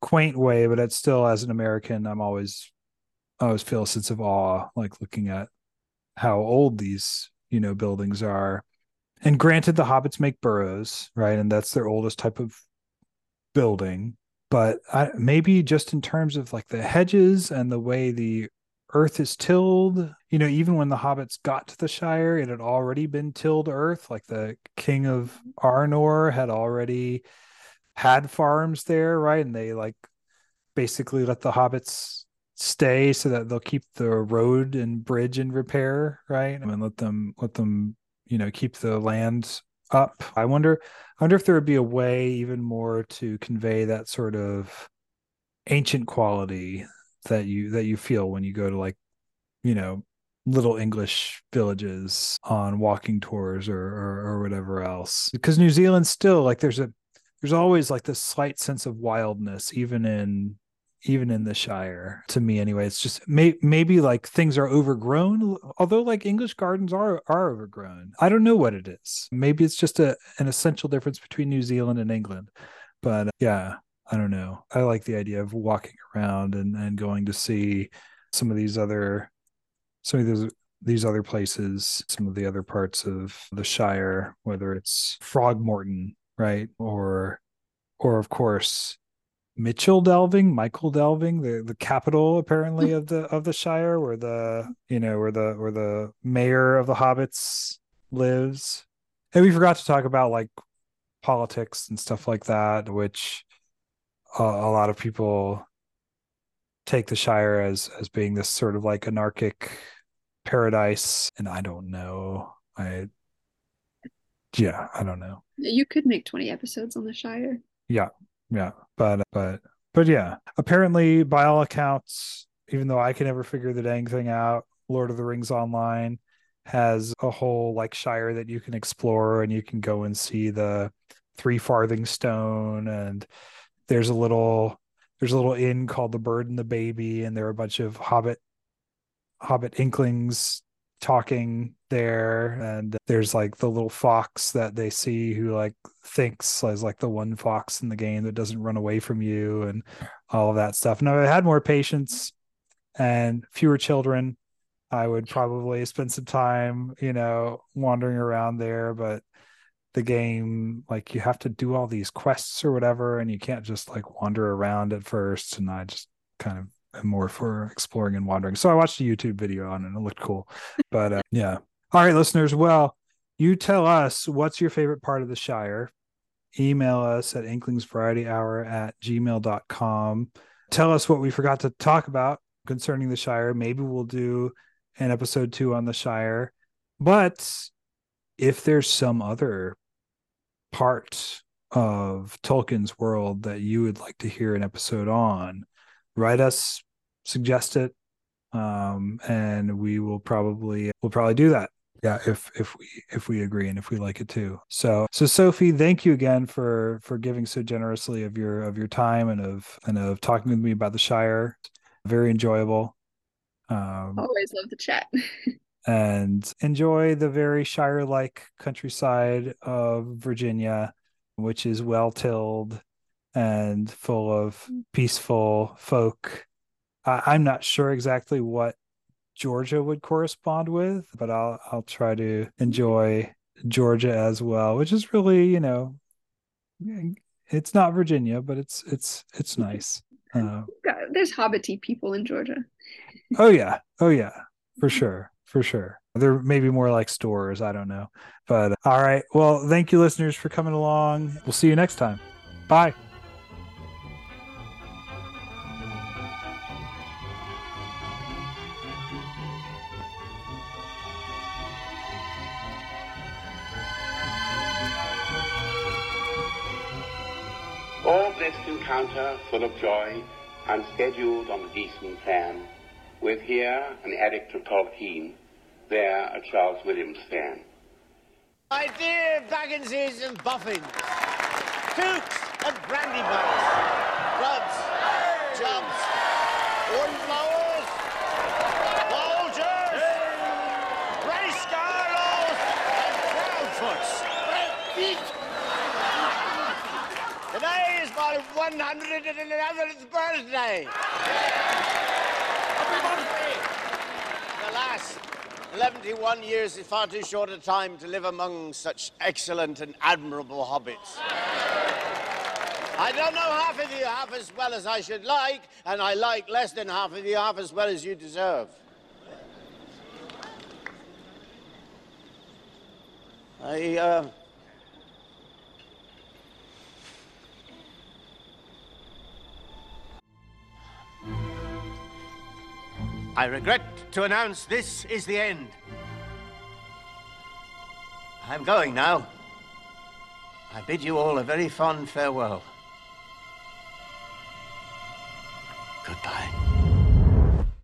D: quaint way but it's still as an american i'm always I always feel a sense of awe like looking at how old these you know buildings are. And granted the hobbits make burrows right? And that's their oldest type of building but I, maybe just in terms of like the hedges and the way the earth is tilled you know even when the hobbits got to the shire it had already been tilled earth like the king of arnor had already had farms there right? And they like basically let the hobbits stay so that they'll keep the road and bridge in repair right? And let them let them you know keep the land up. I wonder i wonder if there would be a way even more to convey that sort of ancient quality that you that you feel when you go to like you know little english villages on walking tours or or, or whatever else. Because new zealand still like there's a there's always like this slight sense of wildness even in even in the shire to me anyway it's just may, maybe like things are overgrown although like english gardens are are overgrown. I don't know what it is. Maybe it's just a an essential difference between new zealand and england. But uh, yeah i don't know. I like the idea of walking around and and going to see some of these other some of these these other places some of the other parts of the shire whether it's frogmorton right? Or or of course Mitchell Delving, Michael Delving, the the capital apparently of the of the Shire, where the you know where the where the mayor of the hobbits lives. And we forgot to talk about like politics and stuff like that, which uh, a lot of people take the Shire as as being this sort of like anarchic paradise, and I don't know. I yeah, I don't know.
F: You could make 20 episodes on the Shire.
D: Yeah, yeah, but but but yeah. Apparently, by all accounts, even though I can never figure the dang thing out, Lord of the Rings Online has a whole like Shire that you can explore, and you can go and see the three farthing stone, and there's a little there's a little inn called the Bird and the Baby, and there are a bunch of Hobbit Hobbit inklings talking there and there's like the little fox that they see who like thinks as like the one fox in the game that doesn't run away from you and all of that stuff. Now, if I had more patience and fewer children, I would probably spend some time, you know, wandering around there. But the game, like, you have to do all these quests or whatever, and you can't just like wander around at first. And I just kind of more for exploring and wandering. So I watched a YouTube video on it and it looked cool. But uh, [laughs] yeah. All right, listeners. Well, you tell us what's your favorite part of the Shire. Email us at inklingsvarietyhour at gmail.com. Tell us what we forgot to talk about concerning the Shire. Maybe we'll do an episode two on the Shire. But if there's some other part of Tolkien's world that you would like to hear an episode on, write us, suggest it, um, and we will probably we'll probably do that. Yeah, if if we if we agree and if we like it too. So so Sophie, thank you again for for giving so generously of your of your time and of and of talking with me about the Shire. Very enjoyable. Um,
F: Always love to chat. [laughs]
D: and enjoy the very shire like countryside of Virginia, which is well tilled and full of peaceful folk. I, I'm not sure exactly what Georgia would correspond with, but I'll I'll try to enjoy Georgia as well, which is really, you know, it's not Virginia, but it's it's it's nice. [laughs] Uh,
F: There's hobbity people in Georgia.
D: oh yeah, oh yeah, for sure, for sure. There may be more like stores, I don't know. But all right, well, thank you, listeners, for coming along. We'll see you next time. Bye.
H: Full of joy, unscheduled on the decent plan, with here an addict of Tolkien, there a Charles Williams fan.
I: My dear Bagginses and Boffins, Tooks and Brandy 111th birthday. Happy birthday! Alas, 71 years is far too short a time to live among such excellent and admirable hobbits. I don't know half of you half as well as I should like, and I like less than half of you half as well as you deserve. I, uh... I regret to announce this is the end. I'm going now. I bid you all a very fond farewell. Goodbye.